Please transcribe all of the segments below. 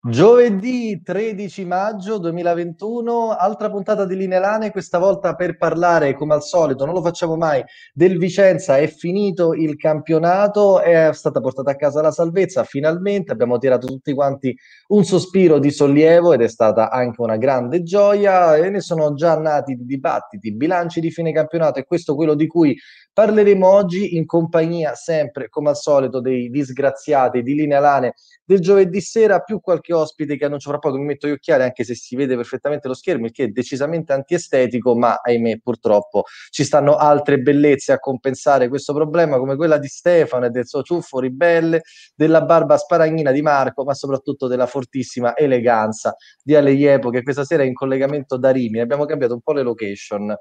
Giovedì 13 maggio 2021, altra puntata di Linee Lane, questa volta per parlare, come al solito, non lo facciamo mai, del Vicenza. È finito il campionato, è stata portata a casa la salvezza, finalmente abbiamo tirato tutti quanti un sospiro di sollievo ed è stata anche una grande gioia e ne sono già nati dibattiti, bilanci di fine campionato e questo quello di cui parleremo oggi in compagnia sempre, come al solito, dei disgraziati di Linea Lane del giovedì sera, più qualche ospite che annuncio fra poco, mi metto gli occhiali anche se si vede perfettamente lo schermo, il che è decisamente antiestetico, ma ahimè purtroppo ci stanno altre bellezze a compensare questo problema, come quella di Stefano e del suo ciuffo ribelle, della barba sparagnina di Marco, ma soprattutto della fortissima eleganza di Ale Iepo, che questa sera è in collegamento da Rimini. Abbiamo cambiato un po' le location,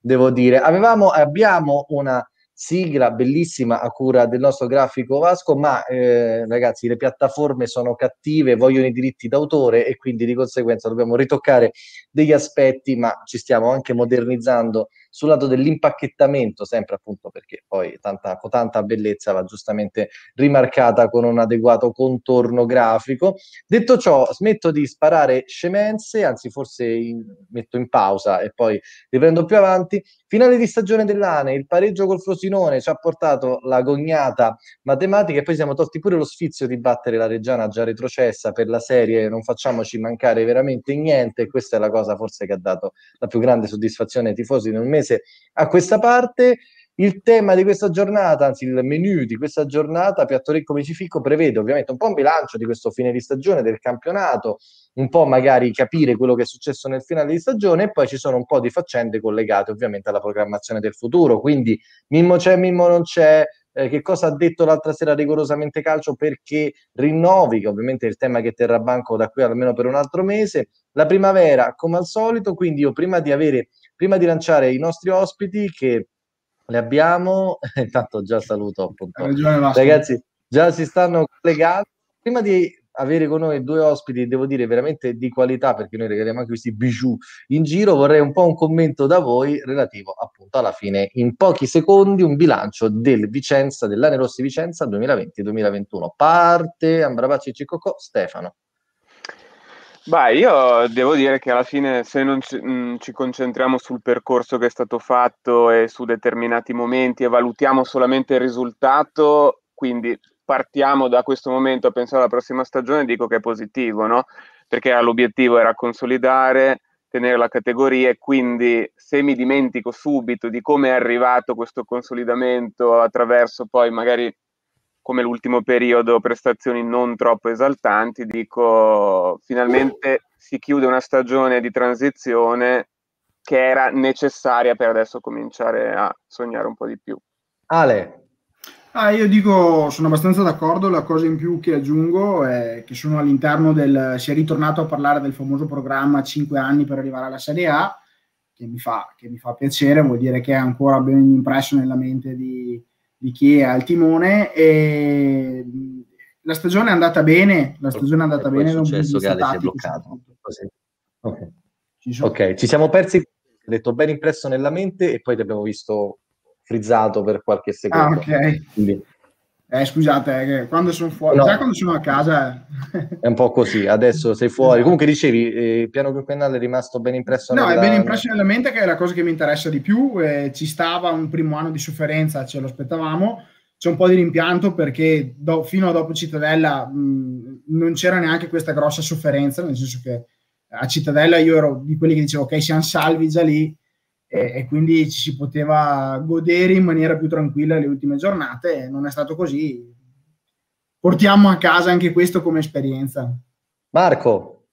devo dire. Avevamo, abbiamo una sigla bellissima a cura del nostro grafico Vasco, ma eh, ragazzi le piattaforme sono cattive, vogliono i diritti d'autore e quindi di conseguenza dobbiamo ritoccare degli aspetti, ma ci stiamo anche modernizzando sul lato dell'impacchettamento, sempre appunto perché poi tanta, tanta bellezza va giustamente rimarcata con un adeguato contorno grafico. Detto ciò, smetto di sparare scemenze, anzi forse in, metto in pausa e poi riprendo più avanti. Finale di stagione dell'ANE, il pareggio col Frosinone ci ha portato la gognata matematica e poi siamo tolti pure lo sfizio di battere la Reggiana già retrocessa per la serie, non facciamoci mancare veramente niente, questa è la cosa forse che ha dato la più grande soddisfazione ai tifosi nel mese mese a questa parte. Il tema di questa giornata, anzi il menu di questa giornata, Piatto Ricco Micifico, prevede ovviamente un po' un bilancio di questo fine di stagione del campionato, un po' magari capire quello che è successo nel finale di stagione e poi ci sono un po' di faccende collegate ovviamente alla programmazione del futuro. Quindi Mimmo c'è, Mimmo non c'è, eh, che cosa ha detto l'altra sera rigorosamente calcio perché rinnovi, che ovviamente è il tema che terrà banco da qui almeno per un altro mese, la primavera come al solito, quindi io prima di avere prima di lanciare i nostri ospiti che le abbiamo, intanto già saluto appunto. Ragazzi, già si stanno collegando. Prima di avere con noi due ospiti, devo dire veramente di qualità, perché noi regaliamo anche questi bijou in giro, vorrei un po' un commento da voi relativo appunto alla fine, in pochi secondi, un bilancio del Vicenza, dell'Ane Rossi Vicenza 2020-2021. Parte Ambrabacci Cicocco, Stefano. Beh, io devo dire che alla fine se non ci, mh, mm, ci concentriamo sul percorso che è stato fatto e su determinati momenti e valutiamo solamente il risultato, quindi partiamo da questo momento a pensare alla prossima stagione, dico che è positivo, no? Perché l'obiettivo era consolidare, tenere la categoria e quindi se mi dimentico subito di come è arrivato questo consolidamento attraverso poi magari come l'ultimo periodo prestazioni non troppo esaltanti, dico finalmente si chiude una stagione di transizione che era necessaria per adesso cominciare a sognare un po' di più. Ale. Ah, io dico, sono abbastanza d'accordo, la cosa in più che aggiungo è che sono all'interno del, si è ritornato a parlare del famoso programma 5 anni per arrivare alla Serie A, che mi fa, che mi fa piacere, vuol dire che è ancora ben impresso nella mente di, di chi è al timone e la stagione è andata bene, la stagione è andata bene. Non successo che Ale si è bloccato. Okay. Ci ok, ci siamo persi, ho detto ben impresso nella mente e poi ti abbiamo visto frizzato per qualche secondo. Ah, ok. Quindi, eh, scusate, eh, quando sono fuori, no. già quando sono a casa... Eh. È un po' così, adesso sei fuori. Esatto. Comunque dicevi, eh, piano quinquennale è rimasto ben impresso No, nella... è ben impresso nella mente che è la cosa che mi interessa di più. Eh, ci stava un primo anno di sofferenza, ce lo aspettavamo. C'è un po' di rimpianto perché do, fino a dopo Cittadella mh, non c'era neanche questa grossa sofferenza, nel senso che a Cittadella io ero di quelli che dicevo ok, siamo salvi già lì, e, e, quindi ci si poteva godere in maniera più tranquilla le ultime giornate. Non è stato così. Portiamo a casa anche questo come esperienza. Marco.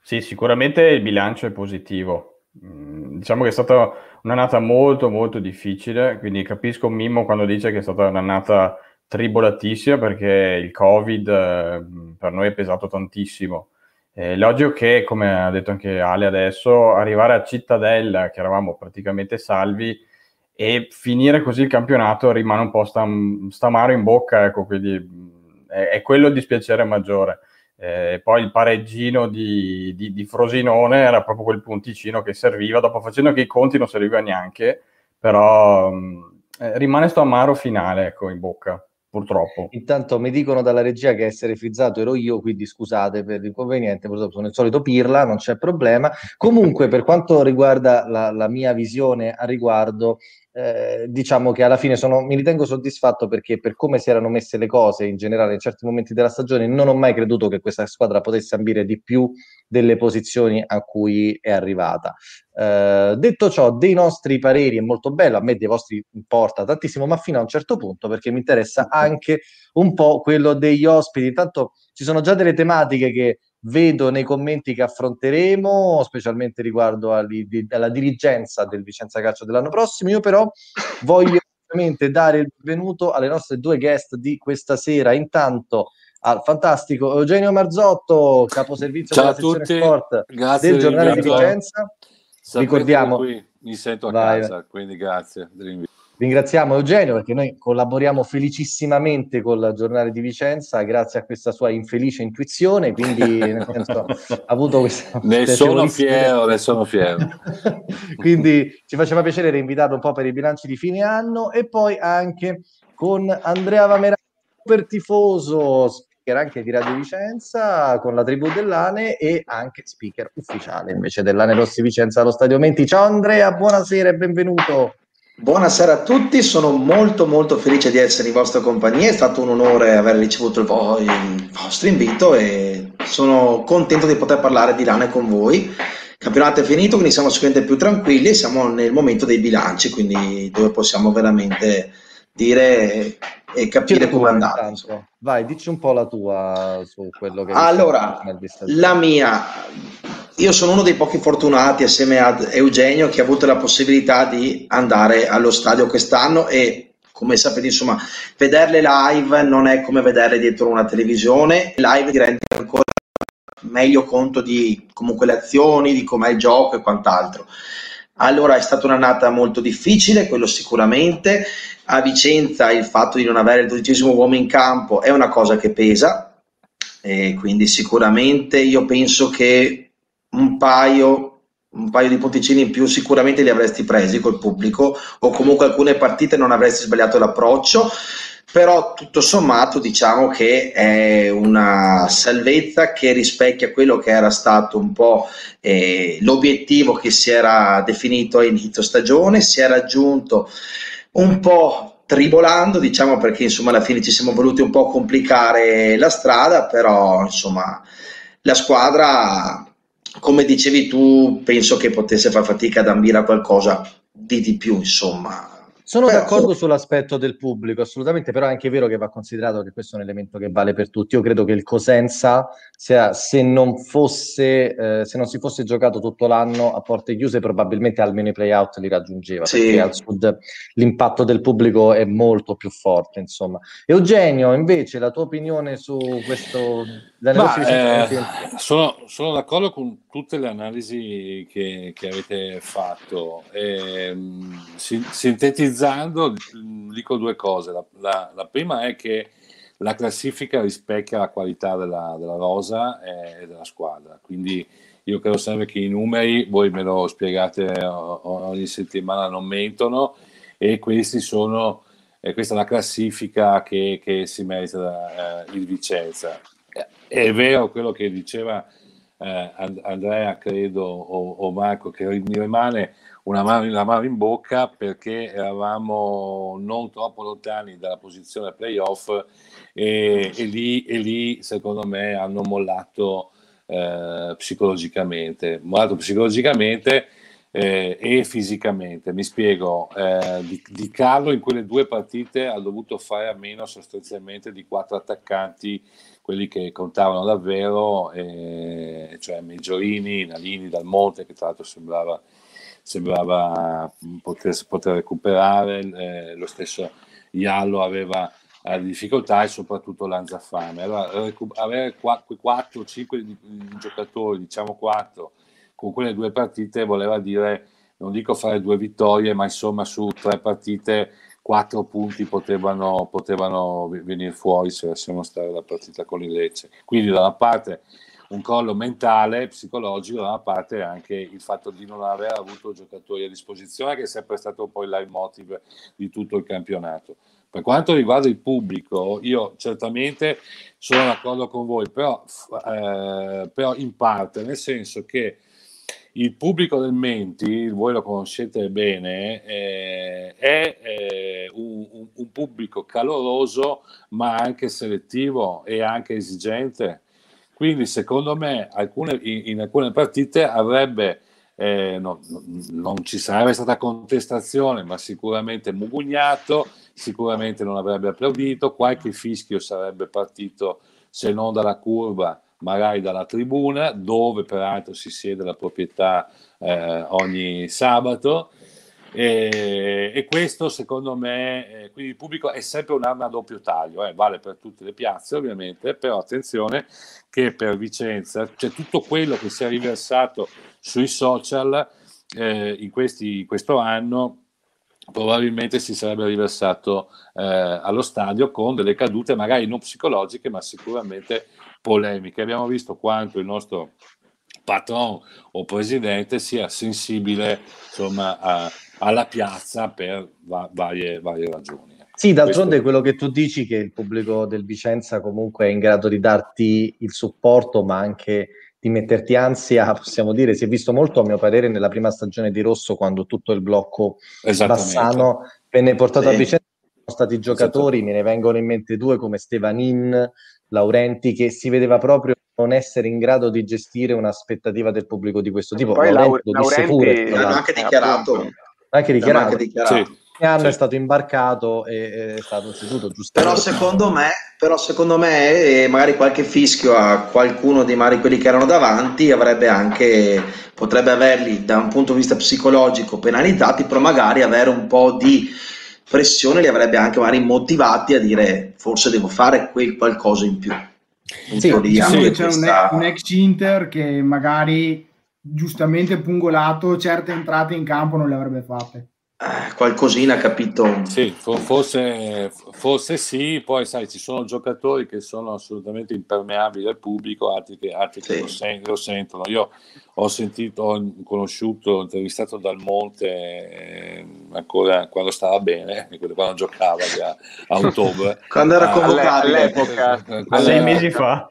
Sì, sicuramente il bilancio è positivo. Mm, diciamo che è stata un'annata molto molto difficile, quindi capisco Mimmo quando dice che è stata un'annata tribolatissima perché il Covid eh, per noi è pesato tantissimo eh, logico che, come ha detto anche Ale adesso, arrivare a Cittadella, che eravamo praticamente salvi, e finire così il campionato rimane un po' stam- stamaro in bocca, ecco, quindi è, è quello il dispiacere maggiore. Eh, poi il pareggino di, di, di, Frosinone era proprio quel punticino che serviva, dopo facendo che i conti non serviva neanche, però mh, eh, rimane sto amaro finale ecco, in bocca. Purtroppo. Intanto mi dicono dalla regia che essere frizzato ero io, quindi scusate per l'inconveniente, purtroppo sono il solito pirla, non c'è problema. Comunque, per quanto riguarda la, la mia visione a riguardo, eh, diciamo che alla fine sono, mi ritengo soddisfatto perché per come si erano messe le cose in generale in certi momenti della stagione non ho mai creduto che questa squadra potesse ambire di più delle posizioni a cui è arrivata. Eh, detto ciò, dei nostri pareri è molto bello, a me dei vostri importa tantissimo, ma fino a un certo punto perché mi interessa anche un po' quello degli ospiti. Intanto ci sono già delle tematiche che vedo nei commenti che affronteremo, specialmente riguardo alla dirigenza del Vicenza Calcio dell'anno prossimo. Io però voglio ovviamente dare il benvenuto alle nostre due guest di questa sera. Intanto al fantastico Eugenio Marzotto, caposervizio Ciao della sezione sport grazie del giornale di Vicenza. Sapete Ricordiamo, qui mi sento a vai, casa, quindi grazie dell'invito. Ringraziamo Eugenio perché noi collaboriamo felicissimamente con il giornale di Vicenza grazie a questa sua infelice intuizione, quindi nel senso, ha avuto questa... Ne sono fiero, ne sono fiero. quindi ci faceva piacere reinvitarlo un po' per i bilanci di fine anno e poi anche con Andrea Vamerano, super tifoso, speaker anche di Radio Vicenza con la tribù dell'Ane e anche speaker ufficiale invece dell'Ane Rossi Vicenza allo Stadio Menti. Ciao Andrea, buonasera e benvenuto. Buonasera a tutti, sono molto molto felice di essere in vostra compagnia, è stato un onore aver ricevuto il, vo- il vostro invito e sono contento di poter parlare di Lane con voi. Il campionato è finito, quindi siamo sicuramente più tranquilli e siamo nel momento dei bilanci, quindi dove possiamo veramente dire e capire come è andato. Vai, dici un po' la tua su quello che... Allora, la mia io sono uno dei pochi fortunati assieme ad Eugenio che ha avuto la possibilità di andare allo stadio quest'anno e come sapete insomma vederle live non è come vederle dietro una televisione. Live ti rende ancora meglio conto di comunque le azioni di com'è il gioco e quant'altro. Allora è stata un'annata molto difficile quello sicuramente. A Vicenza il fatto di non avere il dodicesimo uomo in campo è una cosa che pesa e quindi sicuramente io penso che un paio, un paio di ponticini in più sicuramente li avresti presi col pubblico o comunque alcune partite non avresti sbagliato l'approccio. Però tutto sommato diciamo che è una salvezza che rispecchia quello che era stato un po' eh, l'obiettivo che si era definito a inizio stagione, si è raggiunto un po' tribolando, diciamo perché insomma alla fine ci siamo voluti un po' complicare la strada, però insomma la squadra come dicevi tu, penso che potesse far fatica ad ambire a qualcosa di di più, insomma. Sono però, d'accordo sull'aspetto del pubblico, assolutamente, però è anche vero che va considerato che questo è un elemento che vale per tutti. Io credo che il Cosenza, sia, se, non fosse, eh, se non si fosse giocato tutto l'anno a porte chiuse, probabilmente almeno i play-out li raggiungeva, sì. perché al sud l'impatto del pubblico è molto più forte, insomma. Eugenio, invece, la tua opinione su questo... Ma, eh, sono, sono, d'accordo con tutte le analisi che, che avete fatto. Eh, sintetizzando analizzando dico due cose. La, la, la, prima è che la classifica rispecchia la qualità della, della rosa e, della squadra, quindi io credo sempre che i numeri, voi me lo spiegate ogni settimana, non mentono e questi sono, eh, questa è la classifica che, che si merita eh, il Vicenza. È vero quello che diceva eh, Andrea, credo, o, o Marco, che mi rimane una mano, la mano in bocca perché eravamo non troppo lontani dalla posizione playoff e, e, lì, e lì, secondo me hanno mollato eh, psicologicamente, mollato psicologicamente eh, e fisicamente. Mi spiego, eh, di, di, Carlo in quelle due partite ha dovuto fare a meno sostanzialmente di quattro attaccanti, quelli che contavano davvero, eh, cioè Meggiorini, Nalini, Dal Monte, che tra l'altro sembrava sembrava poter, poter recuperare, eh, lo stesso Iallo aveva eh, difficoltà e soprattutto Lanzafame. Allora, avere 4-5 giocatori, diciamo 4, con quelle due partite voleva dire, non dico fare due vittorie, ma insomma su tre partite quattro punti potevano, potevano venire fuori se lasciamo stare la partita con il Lecce. Quindi da una parte un collo mentale, psicologico, da una parte anche il fatto di non aver avuto giocatori a disposizione, che è sempre stato poi il leitmotiv di tutto il campionato. Per quanto riguarda il pubblico, io certamente sono d'accordo con voi, però, eh, però in parte, nel senso che il pubblico del Menti, voi lo conoscete bene, eh, è eh, un, un, pubblico caloroso ma anche selettivo e anche esigente. Quindi secondo me alcune, in, in, alcune partite avrebbe, eh, no, non ci sarebbe stata contestazione, ma sicuramente mugugnato, sicuramente non avrebbe applaudito, qualche fischio sarebbe partito se non dalla curva magari dalla tribuna, dove peraltro si siede la proprietà eh, ogni sabato. E, e, questo secondo me, eh, quindi il pubblico è sempre un'arma a doppio taglio, eh, vale per tutte le piazze ovviamente, però attenzione che per Vicenza, cioè tutto quello che si è riversato sui social eh, in, questi, in questo anno probabilmente si sarebbe riversato eh, allo stadio con delle cadute magari non psicologiche ma sicuramente polemiche. Abbiamo visto quanto il nostro patron o presidente sia sensibile insomma, a, alla piazza per va- varie, varie ragioni. Sì, d'altronde Questo... quello che tu dici che il pubblico del Vicenza comunque è in grado di darti il supporto, ma anche di metterti ansia, possiamo dire, si è visto molto a mio parere nella prima stagione di Rosso quando tutto il blocco Bassano venne portato sì. a Vicenza, stati giocatori, me ne vengono in mente due come Stevanin, Laurenti che si vedeva proprio non essere in grado di gestire un'aspettativa del pubblico di questo tipo. Poi Laurenti, Laurenti pure, l'hanno anche dichiarato. Anche dichiarato. Anche dichiarato. Sì. Anno sì. è stato imbarcato e è stato seduto giusto. Però secondo me, però secondo me, magari qualche fischio a qualcuno dei mari quelli che erano davanti avrebbe anche potrebbe averli da un punto di vista psicologico penalizzati, però magari avere un po' di pressione li avrebbe anche magari motivati a dire forse devo fare quel qualcosa in più. Sì, diciamo sì, c'è questa... un, ex Inter che magari giustamente pungolato certe entrate in campo non le avrebbe fatte. Eh, qualcosina capito. Sì, forse, forse, sì, poi sai, ci sono giocatori che sono assolutamente impermeabili al pubblico, altri che, altri sì. che lo, sen- lo, sentono. Io ho sentito, ho conosciuto, ho intervistato Dal Monte eh, ancora quando stava bene, quando giocava a, a ottobre. quando era convocato all'epoca, sei mesi fa.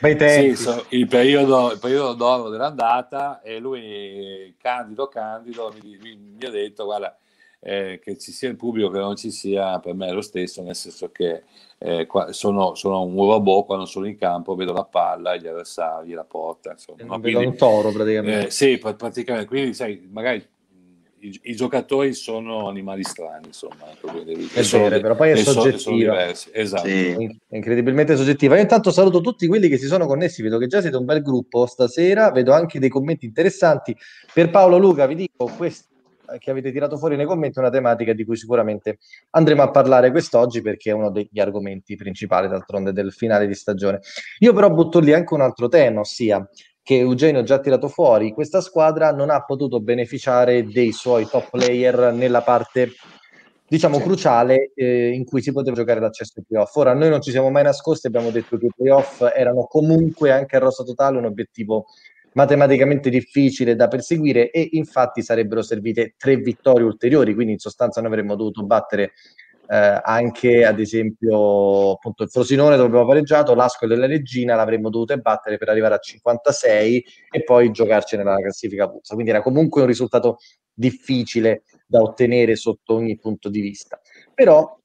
Sì, so, il, periodo, il, periodo, d'oro dell'andata e lui, candido, candido, mi, mi, mi ha detto, guarda, eh, che ci sia il pubblico che non ci sia, per me è lo stesso, nel senso che eh, qua, sono, sono, un robot quando sono in campo, vedo la palla, gli avversari, la porta, insomma. No? Quindi, un toro praticamente. Eh, sì, praticamente, quindi sai, magari i, i, giocatori sono animali strani, insomma. È vero, però poi è soggettiva. Esatto. Sì. È incredibilmente soggettiva. Io intanto saluto tutti quelli che si sono connessi, vedo che già siete un bel gruppo stasera, vedo anche dei commenti interessanti. Per Paolo Luca vi dico, questo che avete tirato fuori nei commenti è una tematica di cui sicuramente andremo a parlare quest'oggi perché è uno degli argomenti principali d'altronde del finale di stagione. Io però butto lì anche un altro tema, ossia che Eugenio ha già tirato fuori, questa squadra non ha potuto beneficiare dei suoi top player nella parte diciamo sì. cruciale eh, in cui si poteva giocare l'accesso ai playoff. Ora noi non ci siamo mai nascosti, abbiamo detto che i playoff erano comunque anche a rosa totale un obiettivo matematicamente difficile da perseguire e infatti sarebbero servite tre vittorie ulteriori, quindi in sostanza noi avremmo dovuto battere eh, anche ad esempio appunto il Frosinone dove abbiamo pareggiato, l'Ascoli e la Regina l'avremmo dovuto battere per arrivare a 56 e poi giocarci nella classifica puzza, quindi era comunque un risultato difficile da ottenere sotto ogni punto di vista. Però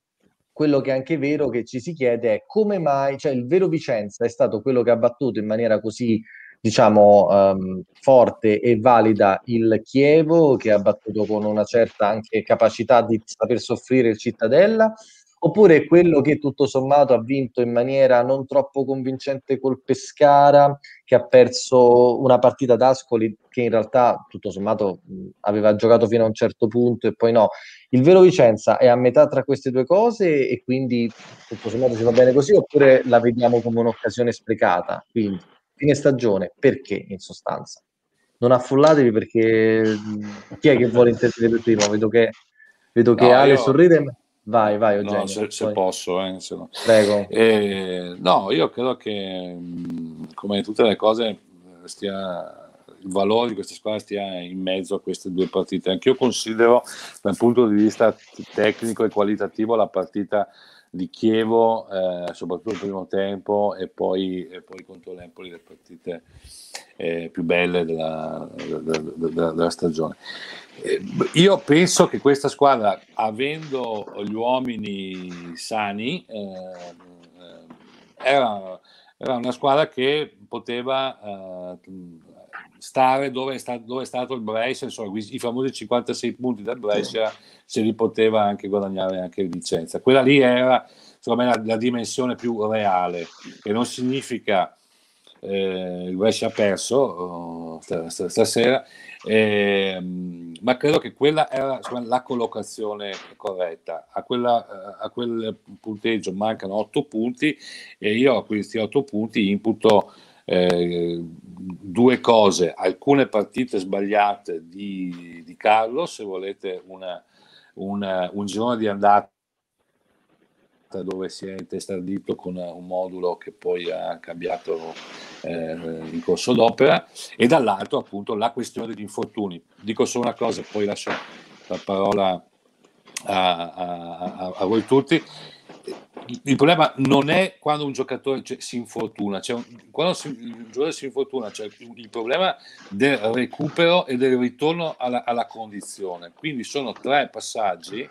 quello che è anche vero che ci si chiede è come mai, cioè il vero Vicenza è stato quello che ha battuto in maniera così diciamo, um, forte e valida il Chievo, che ha battuto con una certa anche capacità di saper soffrire il Cittadella, oppure quello che tutto sommato ha vinto in maniera non troppo convincente col Pescara, che ha perso una partita d'Ascoli che in realtà tutto sommato mh, aveva giocato fino a un certo punto e poi no. Il vero Vicenza è a metà tra queste due cose e quindi tutto sommato si va bene così oppure la vediamo come un'occasione sprecata? Quindi fine stagione, perché in sostanza? Non affollatevi perché chi è che vuole intervenire prima? Vedo che, vedo che no, Ale io... sorride. Vai, vai, Eugenio. No, se, se posso, eh, se no. Prego. Eh, no, io credo che come tutte le cose stia il valore di questa squadra stia in mezzo a queste due partite. Anch'io considero dal punto di vista tecnico e qualitativo la partita di Chievo, eh, soprattutto il primo tempo, e poi, e poi contro l'Empoli le partite eh, più belle della, della, della, della stagione. Eh, io penso che questa squadra, avendo gli uomini sani, eh, eh, era, era, una squadra che poteva eh, stare dove è, stato, dove è, stato, il Brescia, insomma, i famosi 56 punti del Brescia se li poteva anche guadagnare anche Vicenza. Quella lì era secondo me la, la dimensione più reale, che non significa eh, il Brescia ha perso oh, stasera, eh, ma credo che quella era insomma, la collocazione corretta. A, quella, a, quel punteggio mancano 8 punti e io a questi 8 punti imputo eh, due cose, alcune partite sbagliate di, di Carlo, se volete una, una, un girone di andata dove si è intestardito con un modulo che poi ha cambiato eh, in corso d'opera e dall'altro appunto la questione degli infortuni. Dico solo una cosa, poi lascio la parola a, a, a voi tutti il problema non è quando un giocatore si infortuna, cioè, quando si, il giocatore si infortuna, cioè, il problema del recupero e del ritorno alla, alla, condizione. Quindi sono tre passaggi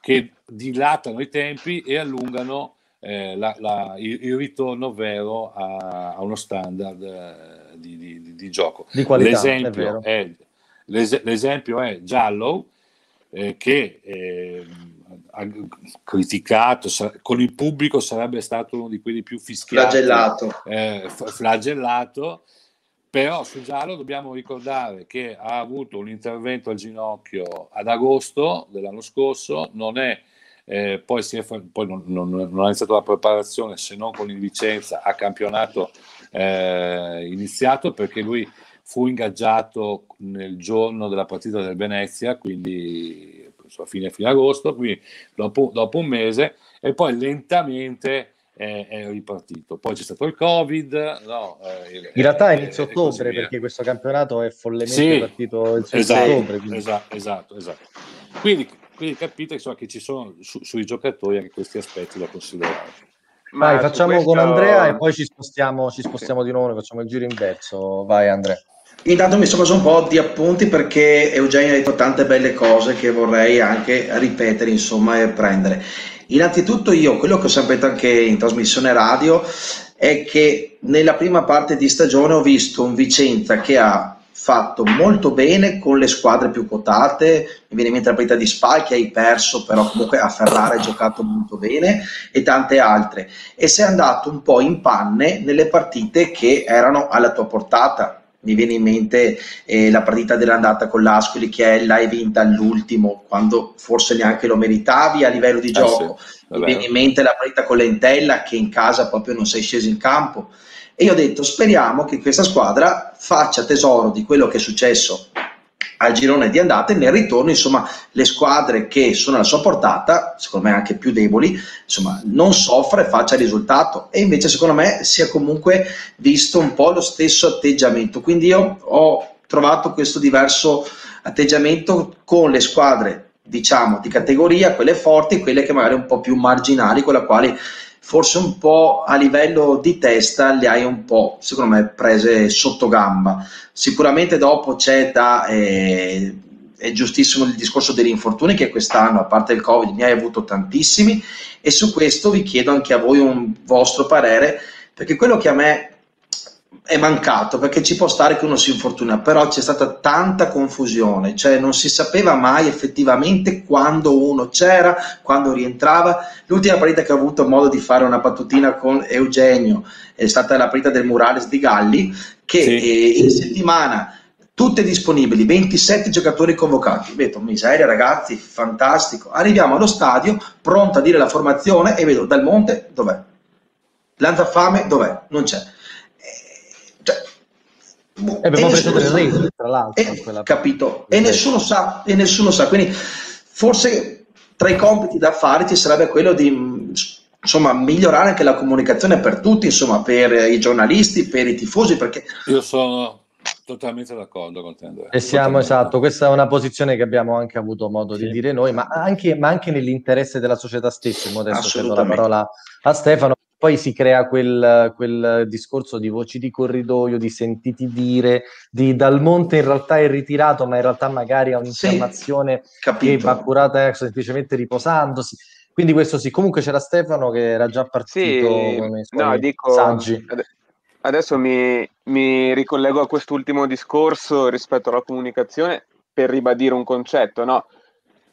che dilatano i tempi e allungano eh, la, la, il, il, ritorno vero a, a uno standard eh, di, di, di, gioco. Di qualità, l'esempio, è, è l'es, l'esempio è Giallo eh, che eh, criticato, con il pubblico sarebbe stato uno di quelli più fischiati, flagellato, eh, flagellato però su Giallo dobbiamo ricordare che ha avuto un intervento al ginocchio ad agosto dell'anno scorso, non è eh, poi, è, poi non, non, non, ha iniziato la preparazione se non con il Vicenza a campionato eh, iniziato perché lui fu ingaggiato nel giorno della partita del Venezia, quindi a fine, fine agosto, quindi dopo, dopo un mese, e poi lentamente è, è, ripartito. Poi c'è stato il Covid. No, eh, in realtà è inizio ottobre perché questo campionato è follemente sì, partito il 6 esatto, ottobre. Quindi. Esatto, esatto, esatto. Quindi, quindi capite insomma, che ci sono su, sui giocatori anche questi aspetti da considerare. Vai, facciamo questo... con Andrea e poi ci spostiamo, ci spostiamo di nuovo, facciamo il giro inverso. Vai Andrea. Intanto mi sono preso un po' di appunti perché Eugenio ha detto tante belle cose che vorrei anche ripetere, insomma, e prendere. Innanzitutto io, quello che ho sempre detto anche in trasmissione radio, è che nella prima parte di stagione ho visto un Vicenza che ha fatto molto bene con le squadre più quotate, mi viene in mente la partita di Spal che hai perso, però comunque a Ferrara hai giocato molto bene e tante altre. E sei andato un po' in panne nelle partite che erano alla tua portata, mi viene in mente eh, la partita dell'andata con l'Ascoli che l'hai vinta all'ultimo quando forse neanche lo meritavi a livello di gioco eh sì, mi viene in mente la partita con l'Entella che in casa proprio non sei sceso in campo. E io ho detto speriamo che questa squadra faccia tesoro di quello che è successo al girone di andata e nel ritorno insomma le squadre che sono alla sua portata secondo me anche più deboli insomma non soffra e faccia il risultato. E invece secondo me si è comunque visto un po' lo stesso atteggiamento. Quindi io ho trovato questo diverso atteggiamento con le squadre diciamo di categoria quelle forti quelle che magari un po' più marginali con le quali forse un po' a livello di testa le hai un po', secondo me, prese sotto gamba. Sicuramente dopo c'è da... Eh, è giustissimo il discorso degli infortuni che quest'anno, a parte il Covid, ne hai avuto tantissimi e su questo vi chiedo anche a voi un vostro parere, perché quello che a me è mancato perché ci può stare che uno si infortuna, però c'è stata tanta confusione, cioè non si sapeva mai effettivamente quando uno c'era, quando rientrava. L'ultima partita che ho avuto modo di fare una battutina con Eugenio è stata la partita del Murales di Galli, che sì. eh, in settimana tutte disponibili, 27 giocatori convocati. Vedo, miseria ragazzi, fantastico. Arriviamo allo stadio, pronto a dire la formazione e vedo Dal Monte dov'è? Lanzafame dov'è? Non c'è e abbiamo preso tre reti, tra l'altro. E, capito, e nessuno, sa, e nessuno sa, quindi forse tra i compiti da fare ci sarebbe quello di insomma, migliorare anche la comunicazione per tutti, insomma, per i giornalisti, per i tifosi, perché... Io sono, totalmente d'accordo con te Andrea. E siamo esatto, questa è una posizione che abbiamo anche avuto modo sì. di dire noi, ma anche, ma anche, nell'interesse della società stessa. Adesso cedo la parola a Stefano. Poi si crea quel, quel, discorso di voci di corridoio, di sentiti dire, di Dal Monte in realtà è ritirato, ma in realtà magari ha un'infiammazione sì, che va curata semplicemente riposandosi. Quindi questo sì, comunque c'era Stefano che era già partito sì, con i suoi no, dico, saggi. Adesso mi, mi ricollego a quest'ultimo discorso rispetto alla comunicazione per ribadire un concetto, no?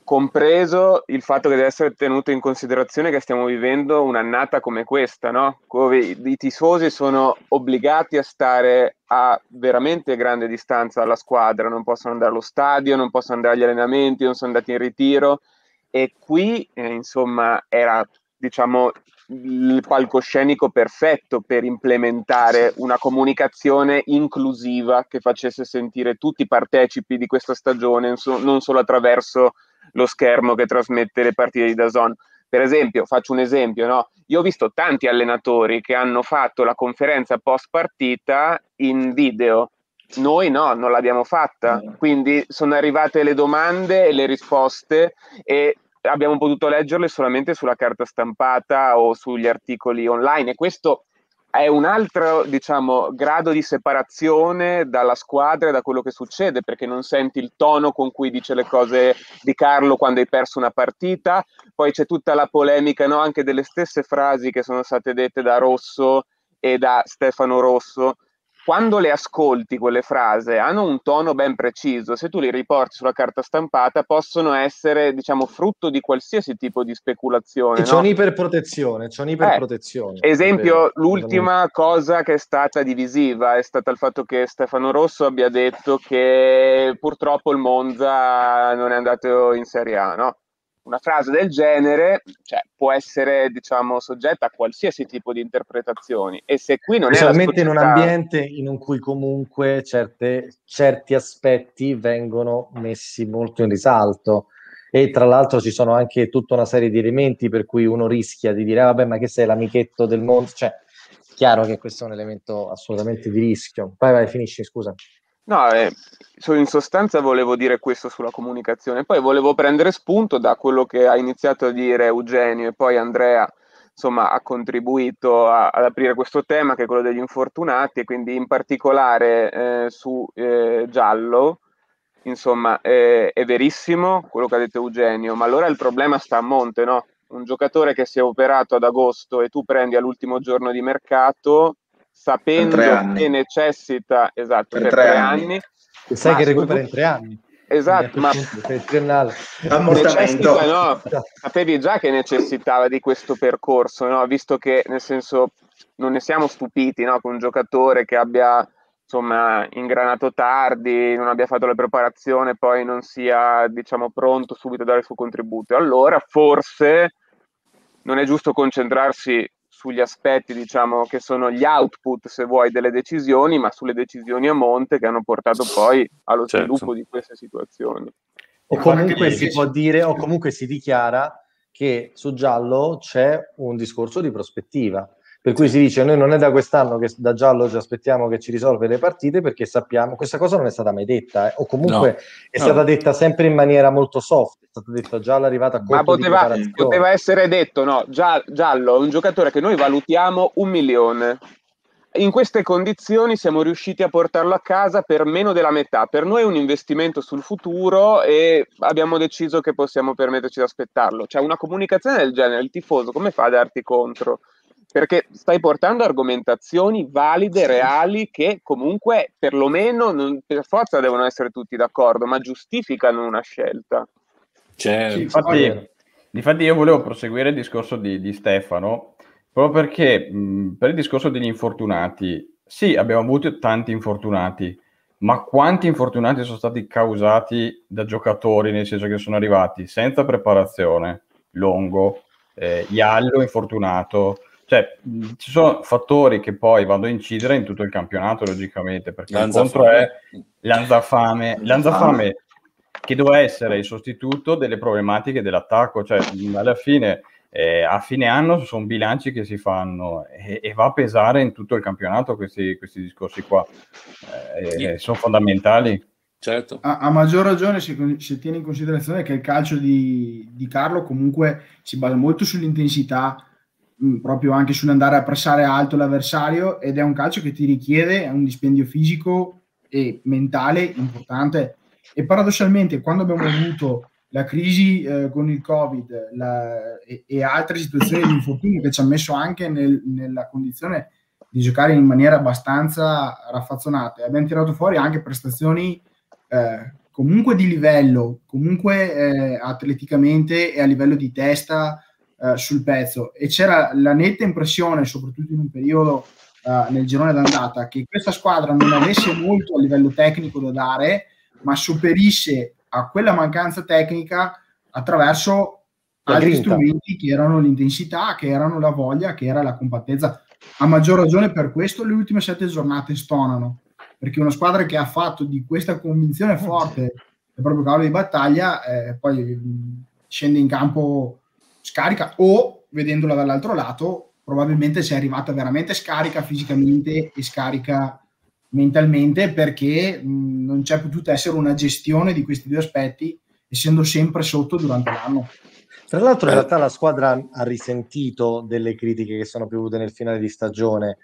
Compreso il fatto che deve essere tenuto in considerazione che stiamo vivendo un'annata come questa, no? Dove i tifosi sono obbligati a stare a veramente grande distanza dalla squadra, non possono andare allo stadio, non possono andare agli allenamenti, non sono andati in ritiro e qui eh, insomma era diciamo il palcoscenico perfetto per implementare una comunicazione inclusiva che facesse sentire tutti partecipi di questa stagione, non solo attraverso lo schermo che trasmette le partite di Dazon. Per esempio, faccio un esempio, no? Io ho visto tanti allenatori che hanno fatto la conferenza post partita in video. Noi no, non l'abbiamo fatta. Quindi sono arrivate le domande e le risposte e abbiamo potuto leggerle solamente sulla carta stampata o sugli articoli online e questo è un altro diciamo, grado di separazione dalla squadra e da quello che succede, perché non senti il tono con cui dice le cose di Carlo quando hai perso una partita, poi c'è tutta la polemica no? anche delle stesse frasi che sono state dette da Rosso e da Stefano Rosso, quando le ascolti quelle frasi hanno un tono ben preciso, se tu li riporti sulla carta stampata possono essere, diciamo, frutto di qualsiasi tipo di speculazione. C'è no? un'iperprotezione, c'è un'iperprotezione. Eh, esempio, l'ultima cosa che è stata divisiva è stata il fatto che Stefano Rosso abbia detto che purtroppo il Monza non è andato in Serie A, no? Una frase del genere cioè, può essere diciamo, soggetta a qualsiasi tipo di interpretazioni. E se qui non Specialmente è società... in un ambiente in cui comunque certe, certi aspetti vengono messi molto in risalto. E tra l'altro ci sono anche tutta una serie di elementi per cui uno rischia di dire ah, vabbè ma che sei l'amichetto del mondo? Cioè chiaro che questo è un elemento assolutamente di rischio. Vai vai finisci scusa No, eh, in sostanza volevo dire questo sulla comunicazione, poi volevo prendere spunto da quello che ha iniziato a dire Eugenio e poi Andrea, insomma, ha contribuito a, ad aprire questo tema che è quello degli infortunati e quindi in particolare eh, su eh, Giallo, insomma, è verissimo quello che ha detto Eugenio, ma allora il problema sta a monte, no? Un giocatore che si è operato ad agosto e tu prendi all'ultimo giorno di mercato sapendo che necessita esatto, per, per tre, tre anni. anni. sai che recupera in tre anni. Esatto, ma necessita, no, sapevi già che necessitava di questo percorso, no? visto che nel senso non ne siamo stupiti no? con un giocatore che abbia insomma ingranato tardi, non abbia fatto la preparazione, poi non sia diciamo pronto subito a dare il suo contributo. Allora forse non è giusto concentrarsi sugli aspetti, diciamo, che sono gli output, se vuoi, delle decisioni, ma sulle decisioni a monte che hanno portato poi allo certo. sviluppo di queste situazioni. O comunque si può dire, o comunque si dichiara che su giallo c'è un discorso di prospettiva. Per cui si dice: Noi non è da quest'anno che da giallo ci aspettiamo che ci risolve le partite perché sappiamo questa cosa non è stata mai detta, eh, o comunque no, è no. stata detta sempre in maniera molto soft. È stato detto già all'arrivata a Ma poteva, poteva essere detto: no, già, giallo è un giocatore che noi valutiamo un milione. In queste condizioni siamo riusciti a portarlo a casa per meno della metà. Per noi è un investimento sul futuro e abbiamo deciso che possiamo permetterci di aspettarlo. Cioè, una comunicazione del genere, il tifoso come fa a darti contro? Perché stai portando argomentazioni valide, reali, che comunque perlomeno non, per forza devono essere tutti d'accordo, ma giustificano una scelta. Certo. Sì, infatti, infatti, io volevo proseguire il discorso di, di Stefano, proprio perché mh, per il discorso degli infortunati, sì, abbiamo avuto tanti infortunati, ma quanti infortunati sono stati causati da giocatori, nel senso che sono arrivati senza preparazione, Longo, eh, Iallo infortunato, cioè, ci sono fattori che poi vanno a incidere in tutto il campionato, logicamente, perché il contro è l'anzafame, l'anzafame. Che doveva essere il sostituto delle problematiche dell'attacco, cioè alla fine eh, a fine anno sono bilanci che si fanno e, e, va a pesare in tutto il campionato questi, questi discorsi qua, eh, sono fondamentali. Certo. A, a, maggior ragione se, se tieni in considerazione che il calcio di, di Carlo comunque si basa molto sull'intensità, mh, proprio anche sull'andare a pressare alto l'avversario ed è un calcio che ti richiede un dispendio fisico e mentale importante e paradossalmente quando abbiamo avuto la crisi eh, con il Covid la, e, e, altre situazioni di infortunio che ci ha messo anche nel, nella condizione di giocare in maniera abbastanza raffazzonata. Abbiamo tirato fuori anche prestazioni eh, comunque di livello, comunque eh, atleticamente e a livello di testa eh, sul pezzo. E c'era la netta impressione, soprattutto in un periodo eh, nel girone d'andata, che questa squadra non avesse molto a livello tecnico da dare, ma superisse a quella mancanza tecnica attraverso la altri grinta. strumenti che erano l'intensità, che erano la voglia, che era la compattezza. A maggior ragione per questo le ultime sette giornate stonano, perché una squadra che ha fatto di questa convinzione eh, forte il proprio cavallo di battaglia, eh, poi scende in campo scarica o, vedendola dall'altro lato, probabilmente si è arrivata veramente scarica fisicamente e scarica mentalmente perché mh, non c'è potuta essere una gestione di questi due aspetti essendo sempre sotto durante l'anno. Tra l'altro, in eh. realtà la squadra ha risentito delle critiche che sono piovute nel finale di stagione.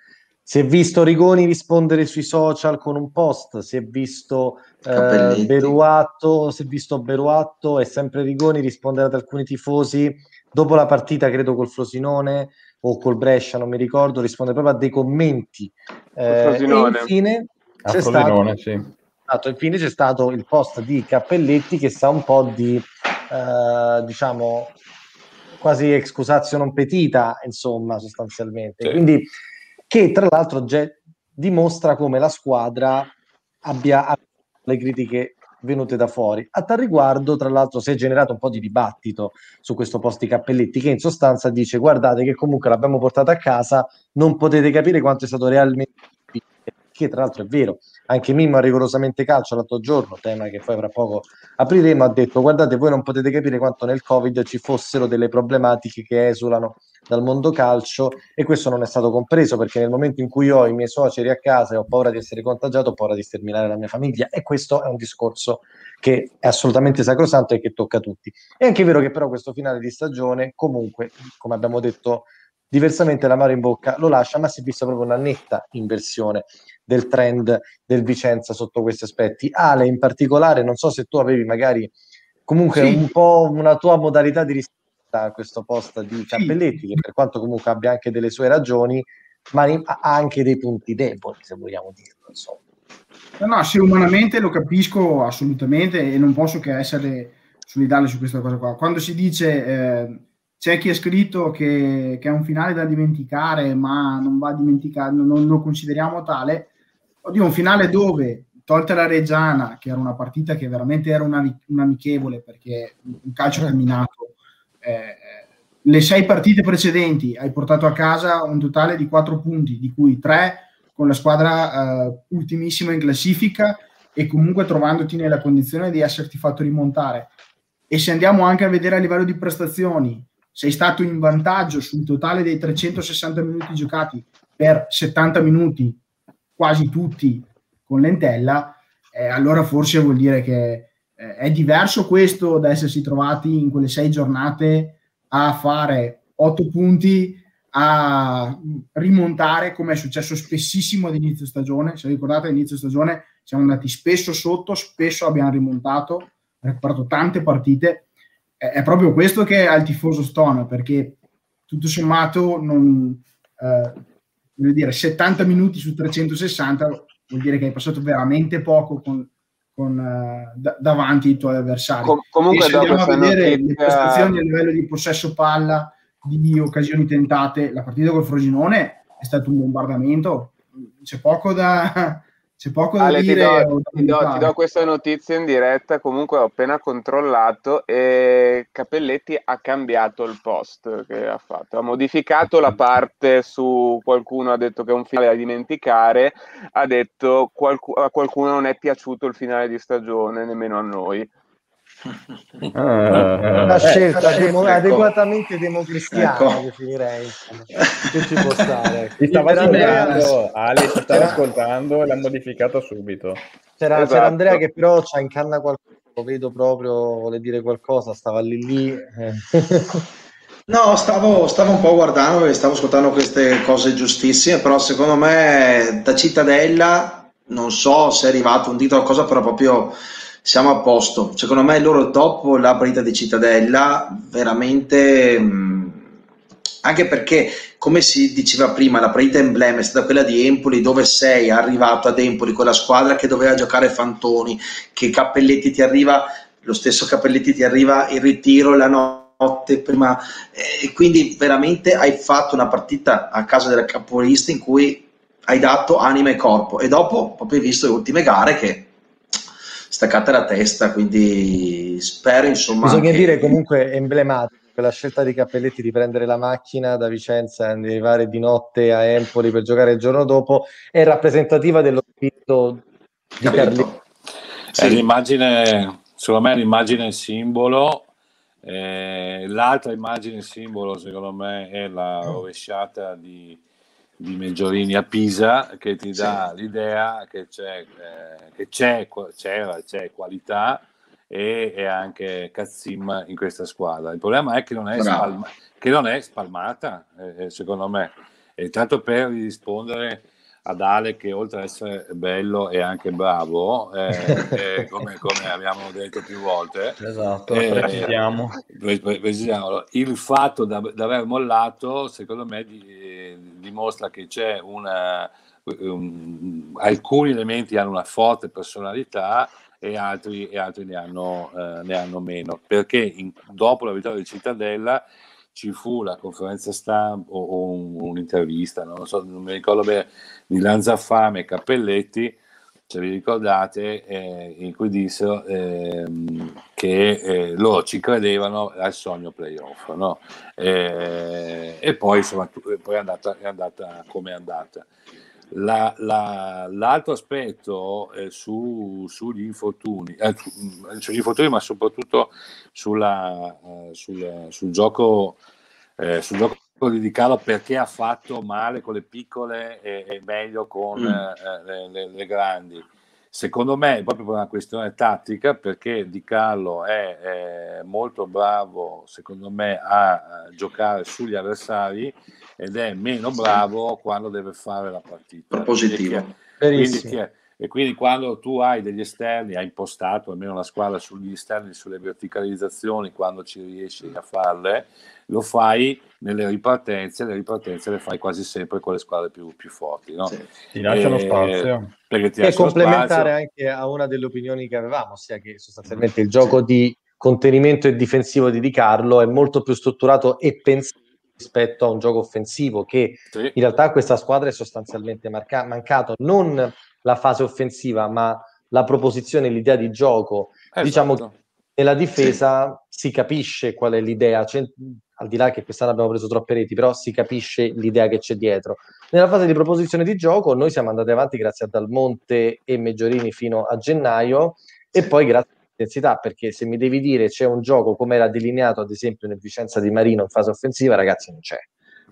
Si è visto Rigoni rispondere sui social con un post, si è visto eh, Beruatto, si è visto Beruatto e sempre Rigoni rispondere ad alcuni tifosi dopo la partita, credo col Frosinone, o col Brescia, non mi ricordo, risponde proprio a dei commenti. Eh, e infine c'è stato, sì. esatto, infine c'è stato il post di Cappelletti che sa un po' di, eh, diciamo, quasi excusatio non petita, insomma, sostanzialmente. Sì. Quindi, che tra l'altro dimostra come la squadra abbia le critiche venute da fuori. A tal riguardo, tra l'altro, si è generato un po' di dibattito su questo post di Cappelletti, che in sostanza dice: Guardate, che comunque l'abbiamo portato a casa, non potete capire quanto è stato realmente che tra l'altro è vero, anche Mimmo a rigorosamente calcio l'altro giorno, tema che poi fra poco apriremo, ha detto guardate voi non potete capire quanto nel Covid ci fossero delle problematiche che esulano dal mondo calcio e questo non è stato compreso perché nel momento in cui ho i miei suoceri a casa e ho paura di essere contagiato, ho paura di sterminare la mia famiglia. E questo è un discorso che è assolutamente sacrosanto e che tocca a tutti. È anche vero che però questo finale di stagione comunque, come abbiamo detto diversamente l'amaro in bocca lo lascia, ma si è vista proprio una netta inversione del trend del Vicenza sotto questi aspetti. Ale, in particolare, non so se tu avevi magari comunque sì. un po' una tua modalità di risposta a questo post di Cappelletti, sì. che per quanto comunque abbia anche delle sue ragioni, ma ha anche dei punti deboli, se vogliamo dirlo. Insomma. No, no, sì, umanamente lo capisco assolutamente e non posso che essere solidale su questa cosa qua. Quando si dice eh, c'è chi ha scritto che, che, è un finale da dimenticare, ma non va dimenticato, non lo consideriamo tale, Oddio, un finale dove, tolta la Reggiana, che era una partita che veramente era una, un amichevole perché un calcio camminato, eh, le sei partite precedenti hai portato a casa un totale di quattro punti, di cui tre con la squadra eh, ultimissima in classifica e comunque trovandoti nella condizione di esserti fatto rimontare. E se andiamo anche a vedere a livello di prestazioni, sei stato in vantaggio sul totale dei 360 minuti giocati per 70 minuti quasi tutti con lentella, eh, allora forse vuol dire che eh, è diverso questo da essersi trovati in quelle sei giornate a fare otto punti, a rimontare come è successo spessissimo ad inizio stagione. Se ricordate, all'inizio stagione siamo andati spesso sotto, spesso abbiamo rimontato, recuperato tante partite. È proprio questo che ha il tifoso stona, perché tutto sommato non, eh, voglio dire, 70 minuti su 360 vuol dire che hai passato veramente poco con, con, d- davanti ai tuoi avversari. Com- comunque, e se andiamo a vedere le prestazioni a livello di possesso palla, di occasioni tentate, la partita col Frosinone è stato un bombardamento, c'è poco da, c'è poco da Ale, dire. Ti do, ti, do, ti do, questa notizia in diretta. Comunque ho appena controllato e Capelletti ha cambiato il post che ha fatto. Ha modificato la parte su qualcuno ha detto che è un finale da dimenticare. Ha detto qualc- a qualcuno non è piaciuto il finale di stagione, nemmeno a noi. Ah, una scelta demo- ecco. adeguatamente democristiana, ecco. definirei. Che ci può stare. Ti stava ascoltando, Ale ti stava ascoltando e l'ha modificato subito. C'era, esatto. c'era Andrea che però c'ha in canna qualcosa, lo vedo proprio, vuole dire qualcosa, stava lì lì. No, stavo, stavo, un po' guardando e stavo ascoltando queste cose giustissime, però secondo me da Cittadella non so se è arrivato un dito o cosa, però proprio siamo a posto. Secondo me loro top, la partita di Cittadella, veramente... Mh, anche perché, come si diceva prima, la partita emblema è stata quella di Empoli, dove sei arrivato ad Empoli con la squadra che doveva giocare Fantoni, che Cappelletti ti arriva, lo stesso Cappelletti ti arriva in ritiro la notte prima, e quindi veramente hai fatto una partita a casa della capolista in cui hai dato anima e corpo e dopo proprio hai visto le ultime gare che staccate la testa, quindi spero insomma... Bisogna che... dire comunque emblematico quella scelta di Cappelletti di prendere la macchina da Vicenza e arrivare di notte a Empoli per giocare il giorno dopo è rappresentativa dello spirito di Carlino. Sì. È l'immagine, secondo me è l'immagine simbolo. Eh, l'altra immagine simbolo, secondo me, è la rovesciata di di Meggiorini a Pisa che ti dà sì. l'idea che c'è, eh, che c'è, c'era, c'è qualità e, e, anche Cazzim in questa squadra. Il problema è che non è, spalma, che non è spalmata, eh, secondo me. E tanto per rispondere ad Ale che oltre ad essere bello è anche bravo, eh, come, come, abbiamo detto più volte. Esatto, eh, precisiamo. precisiamo. Il fatto di aver mollato, secondo me, di, dimostra che c'è una... Um, alcuni elementi hanno una forte personalità e altri, e altri ne, hanno, eh, ne, hanno, meno. Perché in, dopo la vittoria di Cittadella ci fu la conferenza stampa o, o un, un'intervista, non, so, non mi ricordo bene, di Lanzafame e Cappelletti, se vi ricordate, eh, in cui dissero eh, che eh, loro ci credevano al sogno playoff, no? Eh, e poi, insomma, poi è, andata, è andata come è andata. La, la, l'altro aspetto eh, su, sugli infortuni, eh, sugli infortuni, ma soprattutto sulla, eh, sul, sul, gioco, eh, sul gioco di Carlo perché ha fatto male con le piccole e, e meglio con mm. Eh, le, le, le, grandi. Secondo me è proprio per una questione tattica perché Di Carlo è, è molto bravo, secondo me, a giocare sugli avversari ed è meno bravo quando deve fare la partita. Positivo. Quindi, e quindi quando tu hai degli esterni, hai impostato almeno la squadra sugli esterni, sulle verticalizzazioni, quando ci riesci a farle, lo fai nelle ripartenze, le ripartenze le fai quasi sempre con le squadre più, più forti. No? Sì. Ti lasciano e, spazio. Perché ti e complementare spazio. anche a una delle opinioni che avevamo, ossia che sostanzialmente il gioco di contenimento e difensivo di Di Carlo è molto più strutturato e pensato rispetto a un gioco offensivo che sì. in realtà questa squadra è sostanzialmente marca- mancato non la fase offensiva ma la proposizione, l'idea di gioco. Esatto. Diciamo nella difesa sì. si capisce qual è l'idea, c'è, al di là che quest'anno abbiamo preso troppe reti, però si capisce l'idea che c'è dietro. Nella fase di proposizione di gioco noi siamo andati avanti grazie a Dalmonte e Meggiorini fino a gennaio e poi grazie intensità, perché se mi devi dire c'è un gioco come era delineato ad esempio nel Vicenza di Marino in fase offensiva, ragazzi non c'è.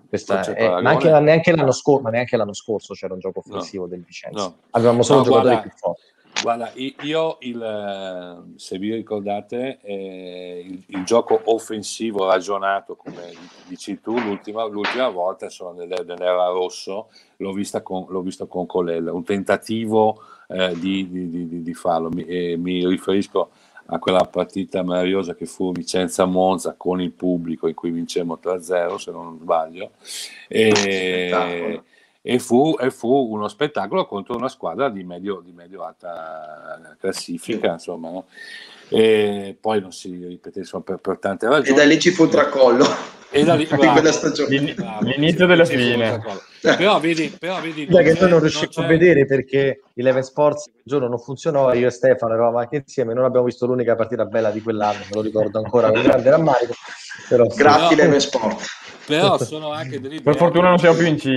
Questa è, ma anche, neanche, l'anno scorso, ma neanche l'anno scorso c'era un gioco offensivo no, del Vicenza. No. Avevamo solo no, giocatori guarda, più forti. Guarda, io il, se vi ricordate, eh, il, il, gioco offensivo ragionato, come dici tu, l'ultima, l'ultima volta sono nell'era rosso, l'ho, vista con, l'ho visto con Colella, un tentativo eh, di, di, di, di, farlo. Mi, eh, mi, riferisco a quella partita meravigliosa che fu Vicenza-Monza con il pubblico in cui vincemmo 3-0 se non sbaglio e, e, fu, e fu, uno spettacolo contro una squadra di medio, di medio alta classifica sì. insomma no? E poi non si ripete insomma, per, per, tante ragioni e da lì ci fu il tracollo. E da lì, bravo, l'inizio della fine. però vedi, però vedi non che noi non riusciamo a vedere perché Eleven Sports il giorno non funzionò io e Stefano eravamo anche insieme non abbiamo visto l'unica partita bella di quell'anno me lo ricordo ancora con grande rammarico però, grazie Eleven Sport però sono anche delle per fortuna non siamo più in C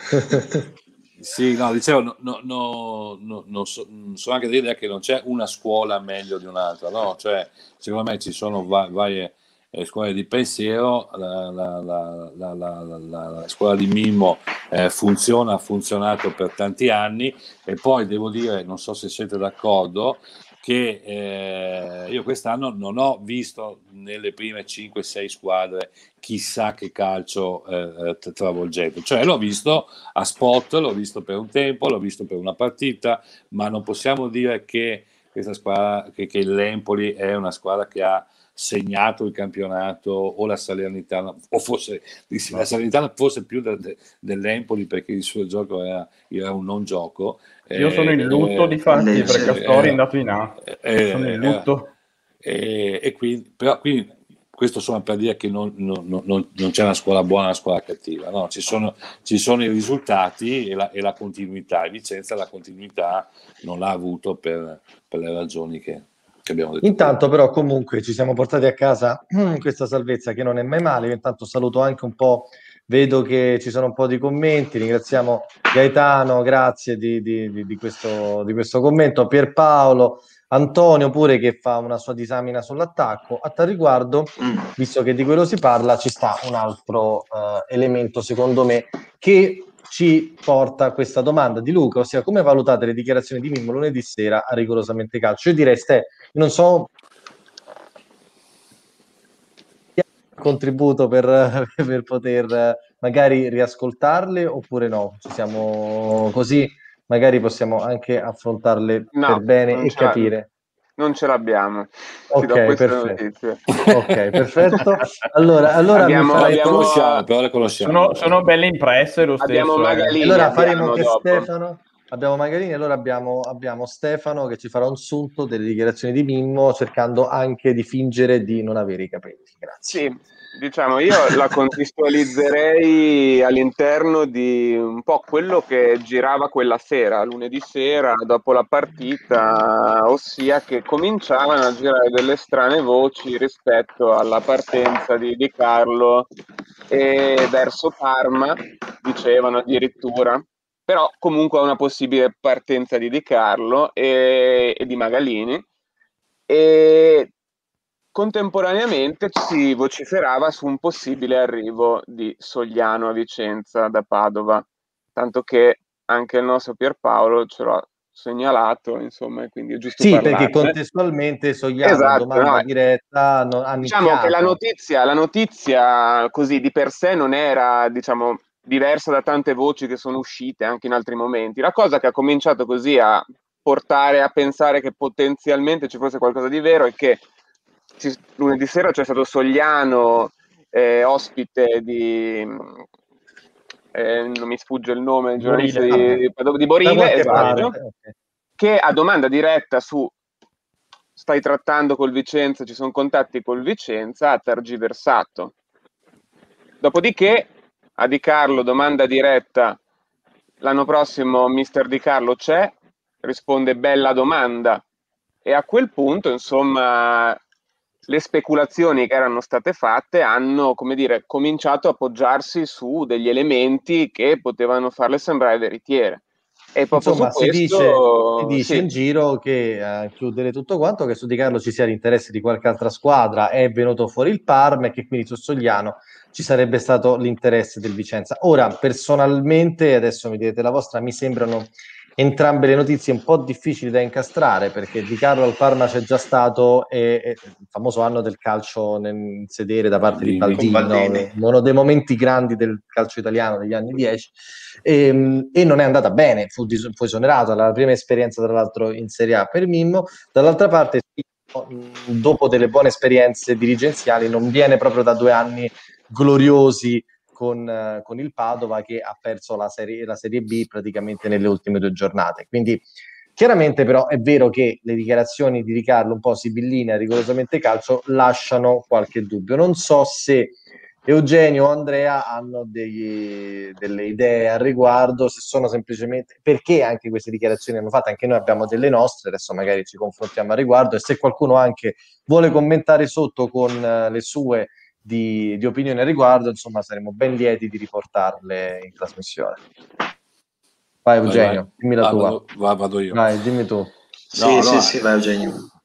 Sì, no, dicevo, no, no, no, no so, so, anche dell'idea che non c'è una scuola meglio di un'altra, no? Cioè, secondo me ci sono va- varie eh, scuole di pensiero, la, la, la, la scuola di Mimmo eh, funziona, ha funzionato per tanti anni e poi devo dire, non so se siete d'accordo, che eh, io quest'anno non ho visto nelle prime 5-6 squadre chissà che calcio eh, travolgente, cioè l'ho visto a spot, l'ho visto per un tempo, l'ho visto per una partita, ma non possiamo dire che questa squadra, che, che l'Empoli è una squadra che ha segnato il campionato o la Salernitana, o forse la Salernitana forse più de, de, dell'Empoli perché il suo gioco era, era un non gioco. Io eh, sono in lutto eh, di fatti eh, perché Astori è andato in A. Eh, sono in lutto. Eh, e quindi, però, quindi questo sono per dire che non, non, non, non, c'è una scuola buona e una scuola cattiva, no? ci, sono, ci, sono, i risultati e la, e la, continuità. E Vicenza la continuità non l'ha avuto per, per le ragioni che, che abbiamo detto. Intanto però comunque ci siamo portati a casa questa salvezza che non è mai male, intanto saluto anche un po', vedo che ci sono un po' di commenti, ringraziamo Gaetano, grazie di, di, di, questo, di questo commento, Pierpaolo, Antonio pure che fa una sua disamina sull'attacco. A tal riguardo, visto che di quello si parla, ci sta un altro uh, elemento secondo me che ci porta a questa domanda di Luca, ossia come valutate le dichiarazioni di Mimmo lunedì sera a rigorosamente calcio? Io direi, Ste, non so contributo per, per poter magari riascoltarle oppure no? Ci siamo così, magari possiamo anche affrontarle no, per bene e capire. Non ce l'abbiamo. Ok, perfetto. ok, perfetto. Allora, allora abbiamo, abbiamo, conosciamo, conosciamo. Sono, sono belle impresse lo abbiamo stesso. Eh. Magalini, allora faremo che dopo. Stefano abbiamo Magalini, allora abbiamo, abbiamo, Stefano che ci farà un sunto delle dichiarazioni di Mimmo cercando anche di fingere di non avere i capelli. Grazie. Sì, diciamo, io la contestualizzerei all'interno di un po' quello che girava quella sera, lunedì sera, dopo la partita, ossia che cominciavano a girare delle strane voci rispetto alla partenza di, di Carlo e verso Parma, dicevano addirittura, però comunque una possibile partenza di Di Carlo e, e di Magalini. E Contemporaneamente si vociferava su un possibile arrivo di Sogliano a Vicenza da Padova, tanto che anche il nostro Pierpaolo ce l'ha segnalato, insomma, quindi è giusto Sì, parlarne. perché contestualmente Sogliano esatto, domanda no, diretta no, ha Diciamo che la notizia, la notizia così di per sé non era, diciamo, diversa da tante voci che sono uscite anche in altri momenti. La cosa che ha cominciato così a portare a pensare che potenzialmente ci fosse qualcosa di vero è che ci, lunedì sera c'è stato Sogliano, eh, ospite di... Eh, non mi sfugge il nome, il giornalista Borile. di, di Borile, esatto, che a domanda diretta su stai trattando col Vicenza, ci sono contatti col Vicenza, ha tergiversato. Dopodiché a Di Carlo, domanda diretta, l'anno prossimo Mister Di Carlo c'è, risponde bella domanda e a quel punto, insomma, le speculazioni che erano state fatte hanno, come dire, cominciato a appoggiarsi su degli elementi che potevano farle sembrare veritiere. E proprio Insomma, si, questo, dice, si dice sì. in giro che a chiudere tutto quanto che su Di Carlo ci sia l'interesse di qualche altra squadra, è venuto fuori il Parma e che quindi su Sogliano ci sarebbe stato l'interesse del Vicenza. Ora, personalmente, adesso mi direte la vostra, mi sembrano entrambe le notizie un po' difficili da incastrare perché Di Carlo al Parma c'è già stato e, e il famoso anno del calcio nel sedere da parte di Baldini, uno dei momenti grandi del calcio italiano degli anni 10 e, ehm, e non è andata bene, fu, fu esonerato alla prima esperienza tra l'altro in Serie A per Mimmo, dall'altra parte dopo delle buone esperienze dirigenziali non viene proprio da due anni gloriosi con, con, il Padova che ha perso la serie, la serie B praticamente nelle ultime due giornate. Quindi chiaramente però è vero che le dichiarazioni di Riccardo un po' sibilline rigorosamente calcio lasciano qualche dubbio. Non so se Eugenio o Andrea hanno degli, delle idee al riguardo, se sono semplicemente perché anche queste dichiarazioni hanno fatto, anche noi abbiamo delle nostre, adesso magari ci confrontiamo al riguardo e se qualcuno anche vuole commentare sotto con uh, le sue di, di opinione al riguardo, insomma saremo ben lieti di riportarle in trasmissione. Vai Eugenio, vai, dimmi la vai, tua. Vado, vai, vado io. Vai, dimmi tu. Sì, no, sì, sì, vai Eugenio.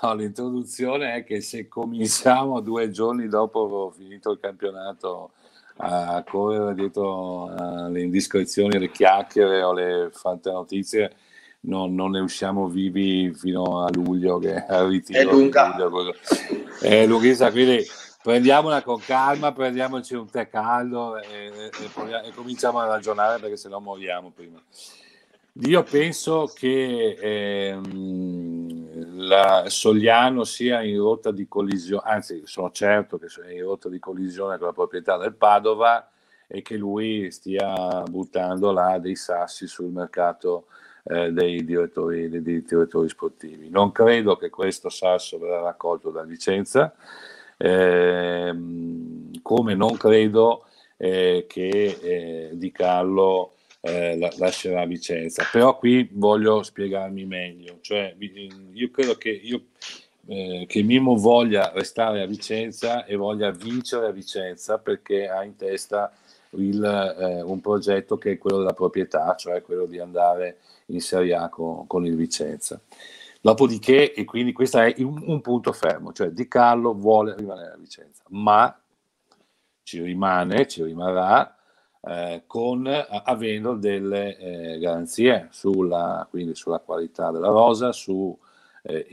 No, l'introduzione è che se cominciamo due giorni dopo finito il campionato a correre dietro alle indiscrezioni, alle chiacchiere o alle fatte notizie, non, non, ne usciamo vivi fino a luglio, che è il ritiro. È lunga. Luglio, è lunghissima, quindi prendiamola con calma, prendiamoci un tè caldo e, e, e, e cominciamo a ragionare perché se no moriamo prima. Io penso che ehm, la Sogliano sia in rotta di collisione, anzi sono certo che sia in rotta di collisione con la proprietà del Padova e che lui stia buttando là dei sassi sul mercato eh, dei, direttori, dei direttori sportivi. Non credo che questo sasso verrà raccolto da Vicenza, come non credo eh, che eh, Di Carlo eh, lascerà Vicenza. Però qui voglio spiegarmi meglio, cioè io credo che, io, eh, che Mimo voglia restare a Vicenza e voglia vincere a Vicenza perché ha in testa il, eh, un progetto che è quello della proprietà, cioè quello di andare in Serie A con, con il Vicenza. Dopodiché, e quindi questo è un, un, punto fermo, cioè Di Carlo vuole rimanere a Vicenza, ma ci rimane, ci rimarrà eh, con, avendo delle eh, garanzie sulla, sulla qualità della rosa, su eh,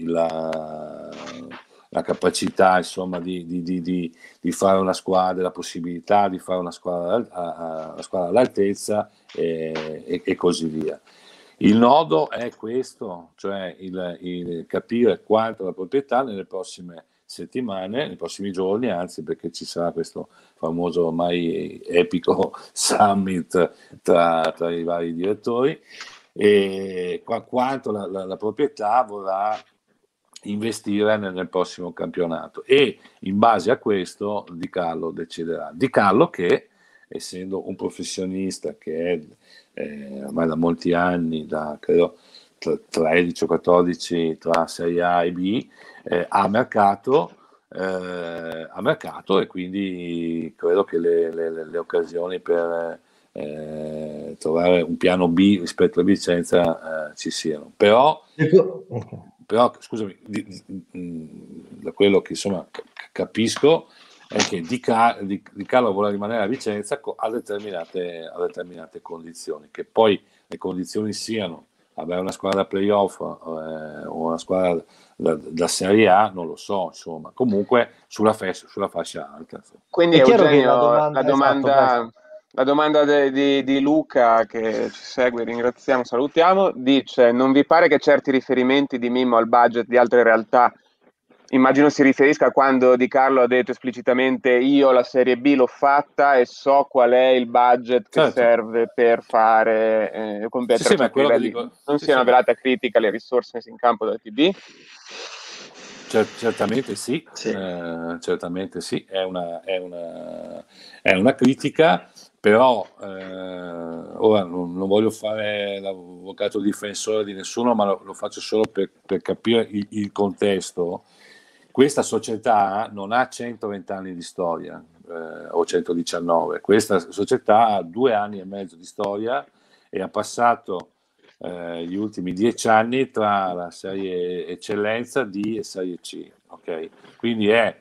capacità insomma, di, di, di, di, fare una squadra, la possibilità di fare una squadra, una squadra all'altezza e, e, e, così via. Il nodo è questo, cioè il, il capire quanto la proprietà nelle prossime settimane, nei prossimi giorni, anzi perché ci sarà questo famoso ormai epico summit tra, tra i vari direttori, e qua, quanto la, la, la, proprietà vorrà investire nel, nel, prossimo campionato e in base a questo Di Carlo deciderà. Di Carlo che, essendo un professionista che è eh, ormai da molti anni, da credo 13 o 14 tra Serie A e B, eh, a mercato eh, a mercato e quindi credo che le, le, le occasioni per eh, trovare un piano B rispetto a Vicenza eh, ci siano. Però, però scusami, di, di, mm, da quello che insomma capisco è che Di, Car- di, di Carlo vuole rimanere a Vicenza a determinate, a determinate condizioni, che poi le condizioni siano avere una squadra playoff eh, o una squadra da, da, Serie A, non lo so, insomma, comunque sulla, fes- sulla fascia alta. Quindi è Eugenio, la domanda, la domanda, esatto, la domanda de, di, di, Luca che ci segue, ringraziamo, salutiamo, dice non vi pare che certi riferimenti di Mimmo al budget di altre realtà immagino si riferisca a quando Di Carlo ha detto esplicitamente io la Serie B l'ho fatta e so qual è il budget che certo. serve per fare eh, competere sì, sì. Dico, non sì, sia una velata critica alle risorse messe in campo dal TB certamente sì, sì. Eh, certamente sì, è una, è una, è una critica, però eh, ora non, non, voglio fare l'avvocato difensore di nessuno, ma lo, lo faccio solo per, per capire il, il, contesto questa società non ha 120 anni di storia eh, o 119, questa società ha due anni e mezzo di storia e ha passato eh, gli ultimi dieci anni tra la serie eccellenza D e serie C. Okay? Quindi è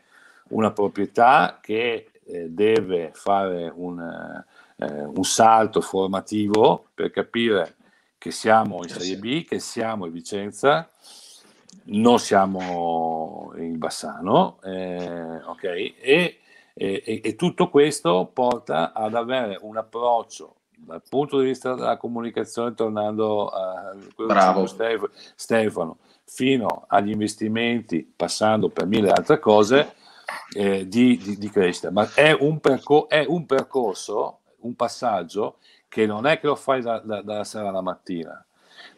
una proprietà che eh, deve fare un, eh, un salto formativo per capire che siamo in Serie B, che siamo in Vicenza, non siamo in Bassano, eh, ok? E, e, e, tutto questo porta ad avere un approccio dal punto di vista della comunicazione, tornando a quello Bravo. che Stefano, fino agli investimenti, passando per mille altre cose, eh, di, di, di, crescita. Ma è un, percor- è un, percorso, un passaggio che non è che lo fai da, da, dalla sera alla mattina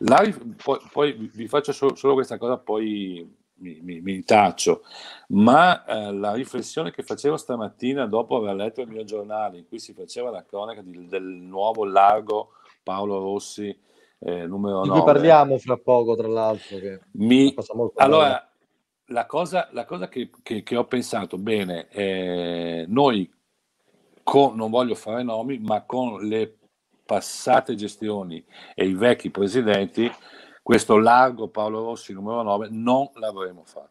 la, poi, poi, vi faccio solo, solo, questa cosa, poi mi, mi, mi taccio, ma eh, la riflessione che facevo stamattina dopo aver letto il mio giornale in cui si faceva la cronaca di, del nuovo largo Paolo Rossi, eh, numero 9. Di cui parliamo fra poco, tra l'altro. mi... Allora, la cosa, la cosa che, che, che, ho pensato, bene, eh, noi con, non voglio fare nomi, ma con le passate gestioni e i vecchi presidenti, questo largo Paolo Rossi numero 9 non l'avremmo fatto.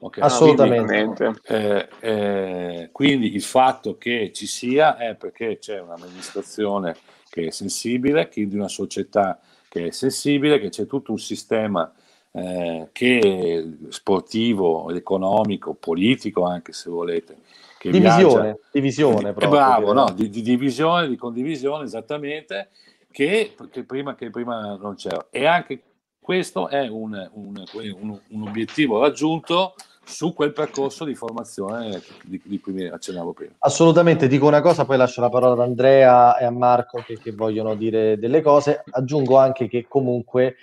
Okay? Assolutamente. Quindi, eh, eh, quindi il fatto che ci sia è perché c'è un'amministrazione che è sensibile, quindi una società che è sensibile, che c'è tutto un sistema eh, che sportivo, economico, politico anche se volete. Divisione, divisione proprio. Bravo, no? di, di, divisione, di condivisione esattamente, che, che, prima, che prima non c'era. E anche questo è un, un, un, un obiettivo raggiunto su quel percorso di formazione di, di cui accennavo prima. Assolutamente, dico una cosa, poi lascio la parola ad Andrea e a Marco che, che vogliono dire delle cose. Aggiungo anche che comunque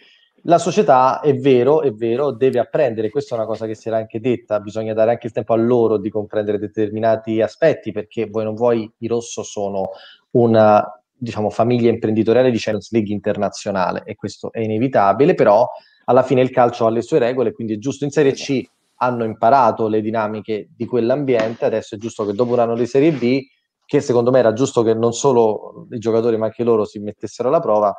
la società è vero, è vero, deve apprendere, questa è una cosa che si era anche detta, bisogna dare anche il tempo a loro di comprendere determinati aspetti, perché voi non vuoi, i Rosso sono una diciamo, famiglia imprenditoriale di Champions League internazionale e questo è inevitabile, però alla fine il calcio ha le sue regole, quindi è giusto in Serie C hanno imparato le dinamiche di quell'ambiente, adesso è giusto che dopo un anno di Serie B, che secondo me era giusto che non solo i giocatori ma anche loro si mettessero alla prova,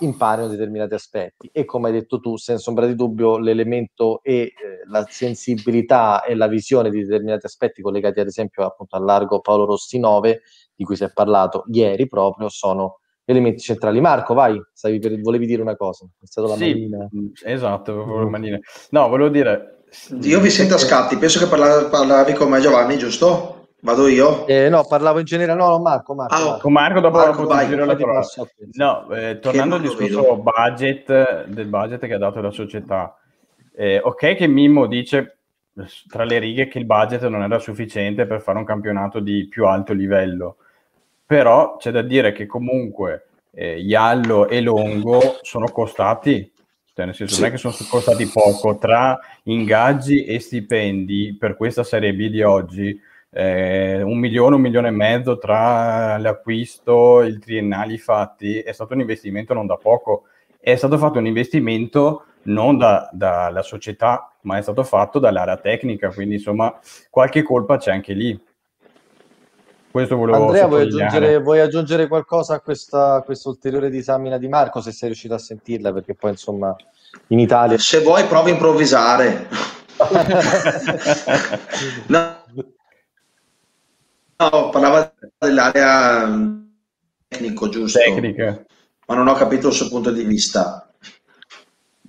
imparino determinati aspetti e come hai detto tu, senza ombra di dubbio, l'elemento e eh, la sensibilità e la visione di determinati aspetti collegati ad esempio appunto al largo Paolo Rossi 9, di cui si è parlato ieri proprio, sono elementi centrali. Marco, vai, per, volevi dire una cosa? È stata la sì, manina. Esatto, manina. No, volevo dire, io vi sento a scatti, penso che parlavi, parlavi con me Giovanni, giusto? Vado io? Eh, no, parlavo in generale, no, Marco, Marco. Ah, Marco. Marco dopo Marco, vai, la No, eh, tornando al discorso budget, del budget che ha dato la società. Eh, ok che Mimmo dice tra le righe che il budget non era sufficiente per fare un campionato di più alto livello, però c'è da dire che comunque eh, Iallo e Longo sono costati cioè, nel senso, sì. non è che sono costati poco, tra ingaggi e stipendi per questa Serie B di oggi, eh, un milione, un milione e mezzo tra l'acquisto, i triennali fatti, è stato un investimento non da poco. È stato fatto un investimento non dalla da società, ma è stato fatto dall'area tecnica, quindi insomma qualche colpa c'è anche lì. Questo volevo Andrea, vuoi aggiungere, vuoi aggiungere, qualcosa a questa, questa, ulteriore disamina di Marco, se sei riuscito a sentirla? Perché poi, insomma, in Italia... Se vuoi, provi a improvvisare. no. No, parlava dell'area tecnico, giusto? Tecnica. Ma non ho capito il suo punto di vista.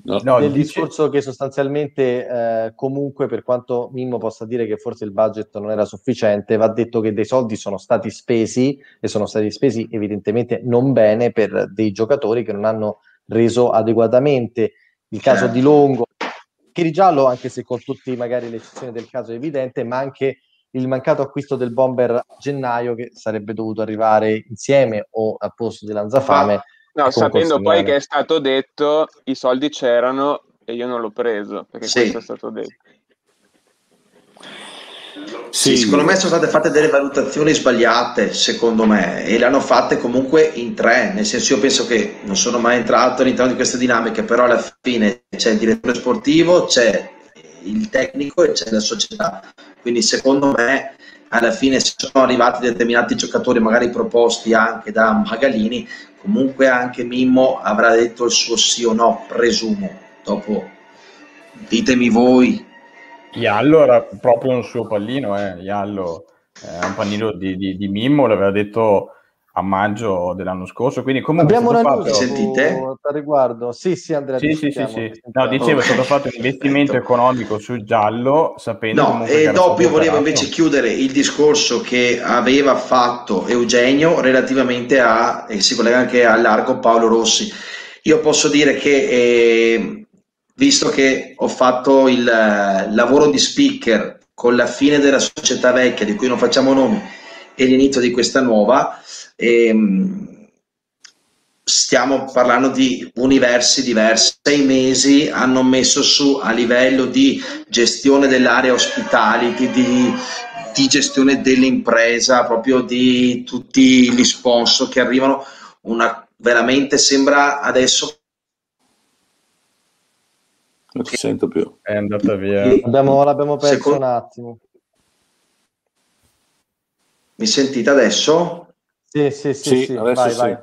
No, no, del discorso che sostanzialmente eh, comunque per quanto Mimmo possa dire che forse il budget non era sufficiente, va detto che dei soldi sono stati spesi e sono stati spesi evidentemente non bene per dei giocatori che non hanno reso adeguatamente. Il caso certo. di Longo, Chirigiallo, anche se con tutti magari le eccezioni del caso è evidente, ma anche il mancato acquisto del bomber a gennaio che sarebbe dovuto arrivare insieme o al posto di Lanzafame. No, sapendo poi che è stato detto i soldi c'erano e io non l'ho preso, perché sì. questo è stato detto. Sì, sì, secondo me sono state fatte delle valutazioni sbagliate, secondo me, e le hanno fatte comunque in tre, nel senso io penso che non sono mai entrato all'interno di queste dinamiche, però alla fine c'è il direttore sportivo, c'è il tecnico e c'è la società, quindi secondo me alla fine sono arrivati determinati giocatori magari proposti anche da Magalini, comunque anche Mimmo avrà detto il suo sì o no, presumo. Dopo ditemi voi. Iallo era proprio un suo pallino, eh. Iallo è un pallino di, di, di Mimmo, l'aveva detto a maggio dell'anno scorso. Quindi comunque abbiamo una fatto... sentite? A riguardo. Sì, sì, Andrea. Sì, sì, sì, sì. No, dicevo, è stato fatto un investimento economico sul giallo, sapendo No, e dopo io volevo invece chiudere il discorso che aveva fatto Eugenio relativamente a, e si collega anche a largo Paolo Rossi. Io posso dire che, eh, visto che ho fatto il eh, lavoro di speaker con la fine della società vecchia, di cui non facciamo nomi, e l'inizio di questa nuova, ehm, stiamo parlando di universi diversi. Sei mesi hanno messo su a livello di gestione dell'area hospitality, di, di gestione dell'impresa, proprio di tutti gli sponsor che arrivano. Una, veramente sembra adesso non ti sento più. È andata via. Abbiamo, l'abbiamo perso Secondo... un attimo. Mi sentite adesso? Sì, sì, sì, sì, adesso vai, sì. Vai.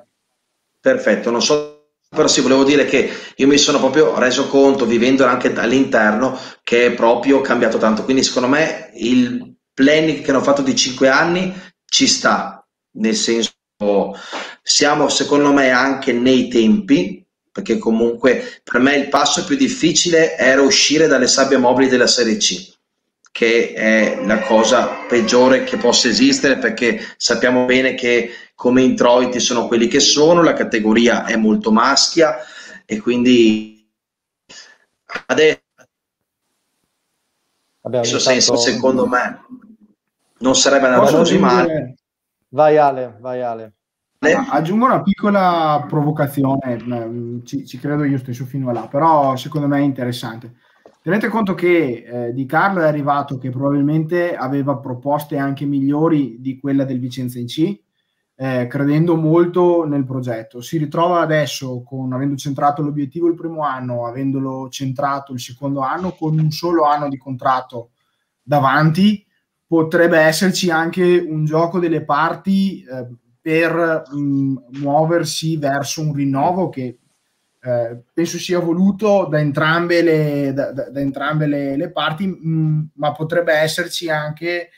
Perfetto, non so, però sì, volevo dire che io mi sono proprio reso conto, vivendo anche all'interno, che è proprio cambiato tanto. Quindi secondo me il planning che hanno fatto di 5 anni ci sta, nel senso siamo secondo me anche nei tempi, perché comunque per me il passo più difficile era uscire dalle sabbie mobili della Serie C che è la cosa peggiore che possa esistere perché sappiamo bene che come introiti sono quelli che sono, la categoria è molto maschia e quindi adesso, adesso senso, secondo me non sarebbe andato così male. Vai Ale, vai Ale. Aggiungo una piccola provocazione, mm, ci, ci, credo io stesso fino a là, però secondo me è interessante. Tenete conto che eh, Di Carlo è arrivato che probabilmente aveva proposte anche migliori di quella del Vicenza in C, eh, credendo molto nel progetto. Si ritrova adesso, con, avendo centrato l'obiettivo il primo anno, avendolo centrato il secondo anno, con un solo anno di contratto davanti, potrebbe esserci anche un gioco delle parti eh, per mh, muoversi verso un rinnovo che eh, penso sia voluto da entrambe le, da, da, da entrambe le, le parti, mh, ma potrebbe esserci anche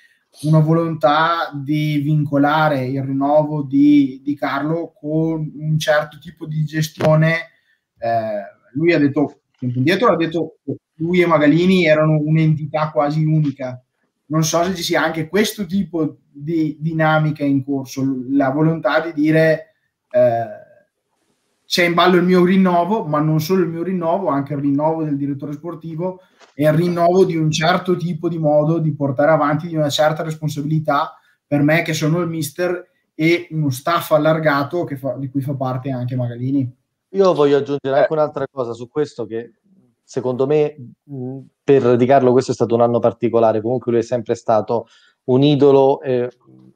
una volontà di vincolare il rinnovo di, di Carlo con un certo tipo di gestione. Eh, lui ha detto, tempo indietro, ha detto che lui e Magalini erano un'entità quasi unica. Non so se ci sia anche questo tipo di dinamica in corso, la volontà di dire eh, c'è in ballo il mio rinnovo, ma non solo il mio rinnovo, anche il rinnovo del direttore sportivo e il rinnovo di un certo tipo di modo di portare avanti, di una certa responsabilità per me che sono il mister e uno staff allargato fa, di cui fa parte anche Magalini. Io voglio aggiungere anche un'altra cosa su questo che secondo me per Di Carlo questo è stato un anno particolare, comunque lui è sempre stato un idolo eh,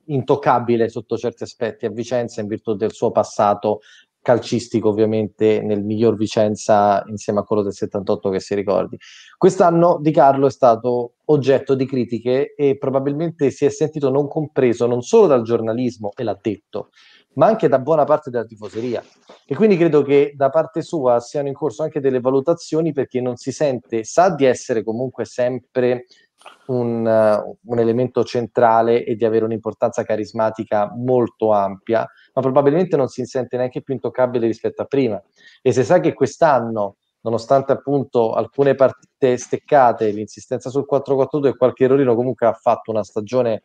intoccabile sotto certi aspetti a Vicenza in virtù del suo passato calcistico ovviamente nel miglior Vicenza insieme a quello del 78 che si ricordi. Quest'anno Di Carlo è stato oggetto di critiche e probabilmente si è sentito non compreso non solo dal giornalismo, e l'ha detto, ma anche da buona parte della tifoseria. E quindi credo che da parte sua siano in corso anche delle valutazioni perché non si sente, sa di essere comunque sempre un, uh, un, elemento centrale e di avere un'importanza carismatica molto ampia, ma probabilmente non si sente neanche più intoccabile rispetto a prima. E se sa che quest'anno, nonostante appunto alcune partite steccate, l'insistenza sul 4-4-2 e qualche errorino, comunque ha fatto una stagione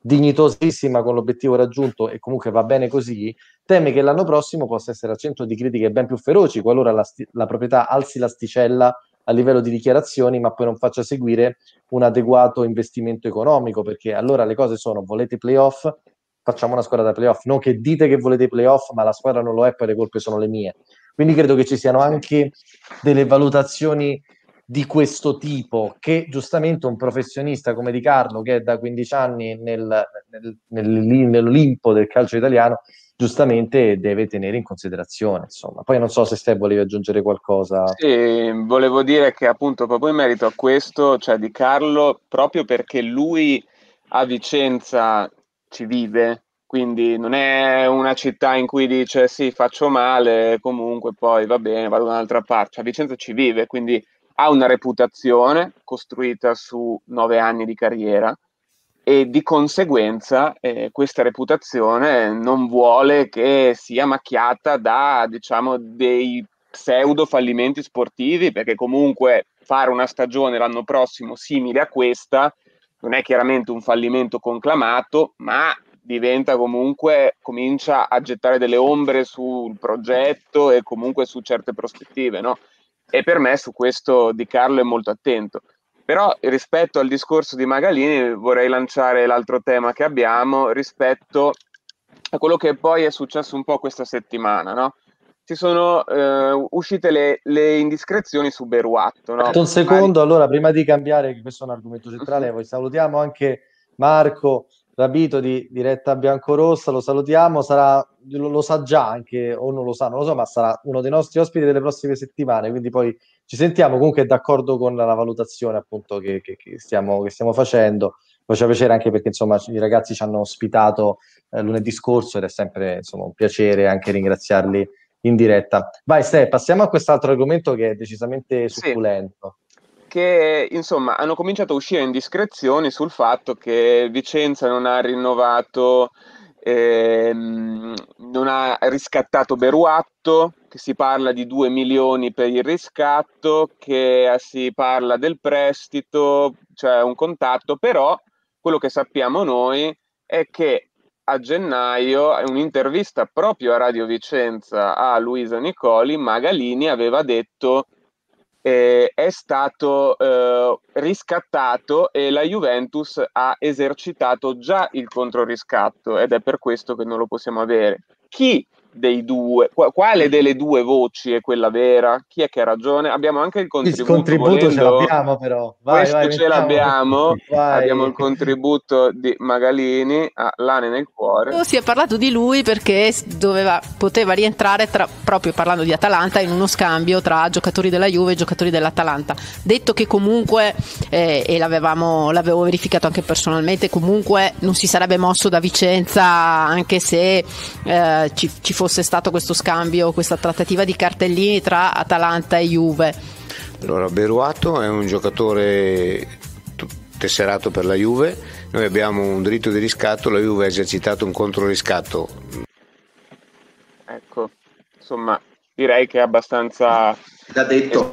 dignitosissima con l'obiettivo raggiunto e comunque va bene così, teme che l'anno prossimo possa essere al centro di critiche ben più feroci qualora la, sti- la proprietà alzi l'asticella a livello di dichiarazioni, ma poi non faccia seguire un adeguato investimento economico, perché allora le cose sono volete playoff, facciamo una squadra da playoff, non che dite che volete playoff, ma la squadra non lo è, poi le colpe sono le mie. Quindi credo che ci siano anche delle valutazioni di questo tipo che giustamente un professionista come Di Carlo, che è da 15 anni nel, nel, nell'Olimpo del calcio italiano, giustamente deve tenere in considerazione. Insomma. Poi non so se Steve volevi aggiungere qualcosa. Sì, volevo dire che appunto proprio in merito a questo, cioè di Carlo, proprio perché lui a Vicenza ci vive, quindi non è una città in cui dice sì, faccio male, comunque poi va bene, vado da un'altra parte. Cioè, a Vicenza ci vive, quindi ha una reputazione costruita su nove anni di carriera e di conseguenza eh, questa reputazione non vuole che sia macchiata da diciamo dei pseudo fallimenti sportivi perché comunque fare una stagione l'anno prossimo simile a questa non è chiaramente un fallimento conclamato ma diventa comunque comincia a gettare delle ombre sul progetto e comunque su certe prospettive no? e per me su questo Di Carlo è molto attento però rispetto al discorso di Magalini vorrei lanciare l'altro tema che abbiamo rispetto a quello che poi è successo un po' questa settimana, no? Ci sono eh, uscite le, le, indiscrezioni su Beruatto. No? Un secondo, allora, prima di cambiare, che questo è un argomento centrale, poi salutiamo anche Marco Rabito di diretta biancorossa, lo salutiamo, sarà, lo, lo, sa già anche, o non lo sa, non lo so, ma sarà uno dei nostri ospiti delle prossime settimane, quindi poi ci sentiamo comunque d'accordo con la valutazione appunto che, che, che, stiamo, che stiamo facendo. Faceva piacere anche perché insomma i ragazzi ci hanno ospitato eh, lunedì scorso ed è sempre insomma, un piacere anche ringraziarli in diretta. Vai Ste, passiamo a quest'altro argomento che è decisamente succulento. Sì che insomma hanno cominciato a uscire indiscrezioni sul fatto che Vicenza non ha rinnovato, ehm, non ha riscattato Beruatto, che si parla di 2 milioni per il riscatto, che si parla del prestito, cioè un contatto, però quello che sappiamo noi è che a gennaio, in un'intervista proprio a Radio Vicenza a Luisa Nicoli, Magalini aveva detto eh, è stato eh, riscattato e la Juventus ha esercitato già il controriscatto ed è per questo che non lo possiamo avere. Chi dei due, quale delle due voci è quella vera? Chi è che ha ragione? Abbiamo anche il contributo. Il contributo volendo, ce l'abbiamo però. Vai, questo vai, ce l'abbiamo. Vai. Abbiamo il contributo di Magalini, a Lane nel cuore. Si è parlato di lui perché doveva, poteva rientrare tra, proprio parlando di Atalanta in uno scambio tra giocatori della Juve e giocatori dell'Atalanta. Detto che comunque, eh, e l'avevamo, l'avevo verificato anche personalmente, comunque non si sarebbe mosso da Vicenza anche se eh, ci, ci fosse stato questo scambio, questa trattativa di cartellini tra Atalanta e Juve? Allora, Beruato è un giocatore tesserato per la Juve, noi abbiamo un diritto di riscatto, la Juve ha esercitato un controriscatto. Ecco, insomma, direi che è abbastanza da detto.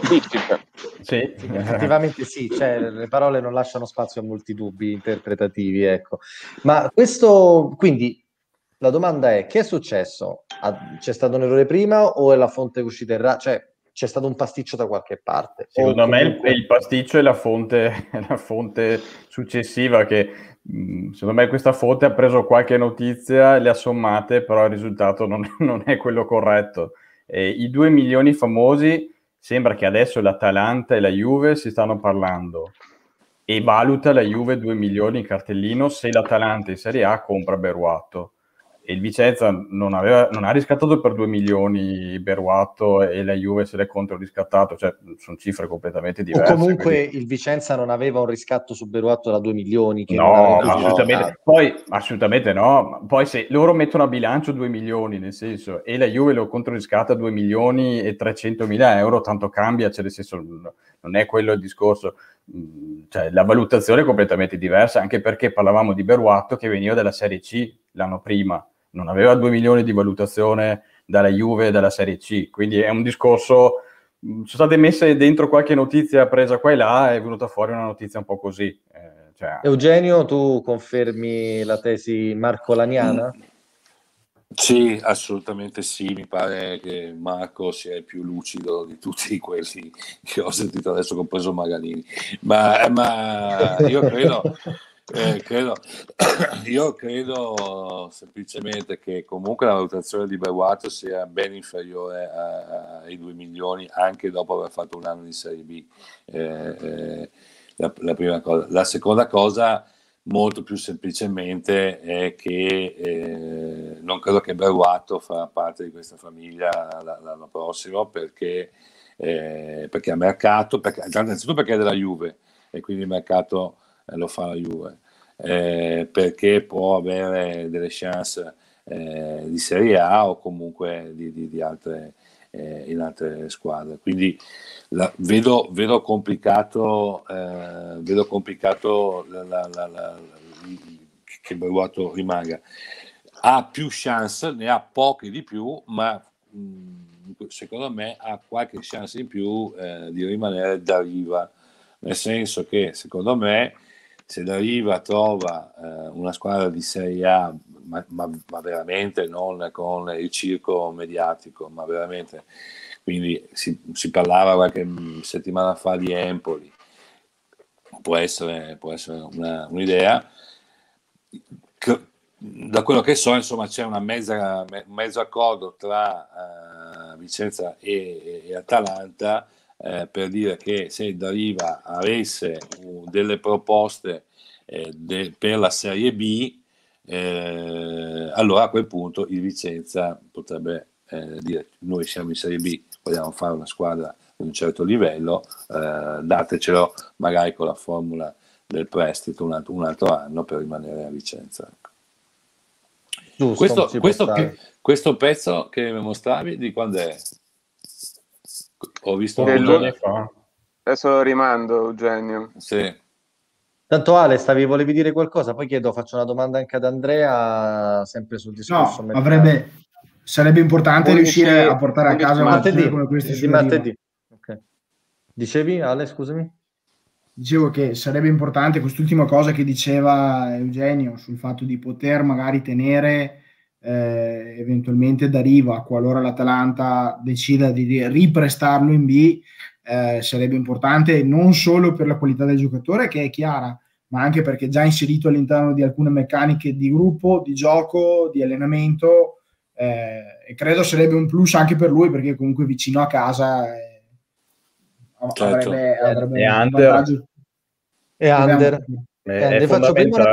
Sì, effettivamente sì, cioè, le parole non lasciano spazio a molti dubbi interpretativi, ecco. Ma questo, quindi, la domanda è, che è successo? C'è stato un errore prima o è la fonte uscita errata? Cioè, c'è stato un pasticcio da qualche parte? Secondo o me comunque... il pasticcio è la fonte, la fonte successiva che secondo me questa fonte ha preso qualche notizia, le ha sommate, però il risultato non, non è quello corretto. E I due milioni famosi sembra che adesso l'Atalanta e la Juve si stanno parlando e valuta la Juve 2 milioni in cartellino se l'Atalanta in Serie A compra Beruato e il Vicenza non, aveva, non, ha riscattato per 2 milioni Beruatto e la Juve se l'è contro riscattato, cioè sono cifre completamente diverse. O comunque quindi... il Vicenza non aveva un riscatto su Beruatto da 2 milioni. no, assolutamente, poi, assolutamente no. Poi se loro mettono a bilancio 2 milioni, nel senso, e la Juve lo controriscatta 2 milioni e 300 mila euro, tanto cambia, cioè nel senso non è quello il discorso. Mm, cioè, la valutazione è completamente diversa, anche perché parlavamo di Beruatto che veniva dalla Serie C l'anno prima non aveva 2 milioni di valutazione dalla Juve e dalla Serie C, quindi è un discorso, sono state messe dentro qualche notizia presa qua e là, è venuta fuori una notizia un po' così. Eh, cioè... Eugenio, tu confermi la tesi marcolaniana? Mm. Sì, assolutamente sì, mi pare che Marco sia il più lucido di tutti quelli che ho sentito adesso, compreso Magalini, ma, ma io credo... Eh, credo, io credo semplicemente che comunque la valutazione di Berwato sia ben inferiore a, ai 2 milioni anche dopo aver fatto un anno di Serie B. Eh, eh, la, la. La seconda cosa, molto più semplicemente, è che eh, non credo che Berwato farà parte di questa famiglia l'anno prossimo perché, eh, perché ha mercato, perché, innanzitutto perché è della Juve e quindi il mercato lo fa la Juve, eh, perché può avere delle chance eh, di Serie A o comunque di, di, di altre, eh, in altre squadre. Quindi la, vedo, vedo, complicato, eh, vedo complicato la, la, che Beruato rimanga. Ha più chance, ne ha poche di più, ma mh, secondo me ha qualche chance in più eh, di rimanere da riva, nel senso che secondo me se la Riva trova eh, una squadra di Serie A, ma, ma, ma, veramente non con il circo mediatico, ma veramente, quindi si, si parlava qualche settimana fa di Empoli, può essere, può essere una, un'idea. Da quello che so, insomma, c'è mezza, un mezzo accordo tra uh, Vicenza e, e Atalanta eh, per dire che se Dariva avesse uh, delle proposte eh, de, per la Serie B, eh, allora a quel punto il Vicenza potrebbe eh, dire noi siamo in Serie B, vogliamo fare una squadra di un certo livello, eh, datecelo magari con la formula del prestito un altro, un altro, anno per rimanere a Vicenza. Giusto, questo, questo, questo, pezzo che mostravi di quando è? Ho visto un giorno fa. Adesso lo rimando, Eugenio. Sì. Tanto Ale, stavi, volevi dire qualcosa? Poi chiedo, faccio una domanda anche ad Andrea, sempre sul discorso. No, avrebbe, sarebbe importante 11, riuscire a portare a casa martedì, come questi di martedì. Okay. Dicevi Ale, scusami? Dicevo che sarebbe importante quest'ultima cosa che diceva Eugenio sul fatto di poter magari tenere eh, eventualmente da riva qualora l'Atalanta decida di riprestarlo in B eh, sarebbe importante non solo per la qualità del giocatore che è chiara, ma anche perché già inserito all'interno di alcune meccaniche di gruppo, di gioco, di allenamento eh, e credo sarebbe un plus anche per lui perché comunque vicino a casa eh, certo. avrebbe, avrebbe e un under. vantaggio. E under. È, è faccio prima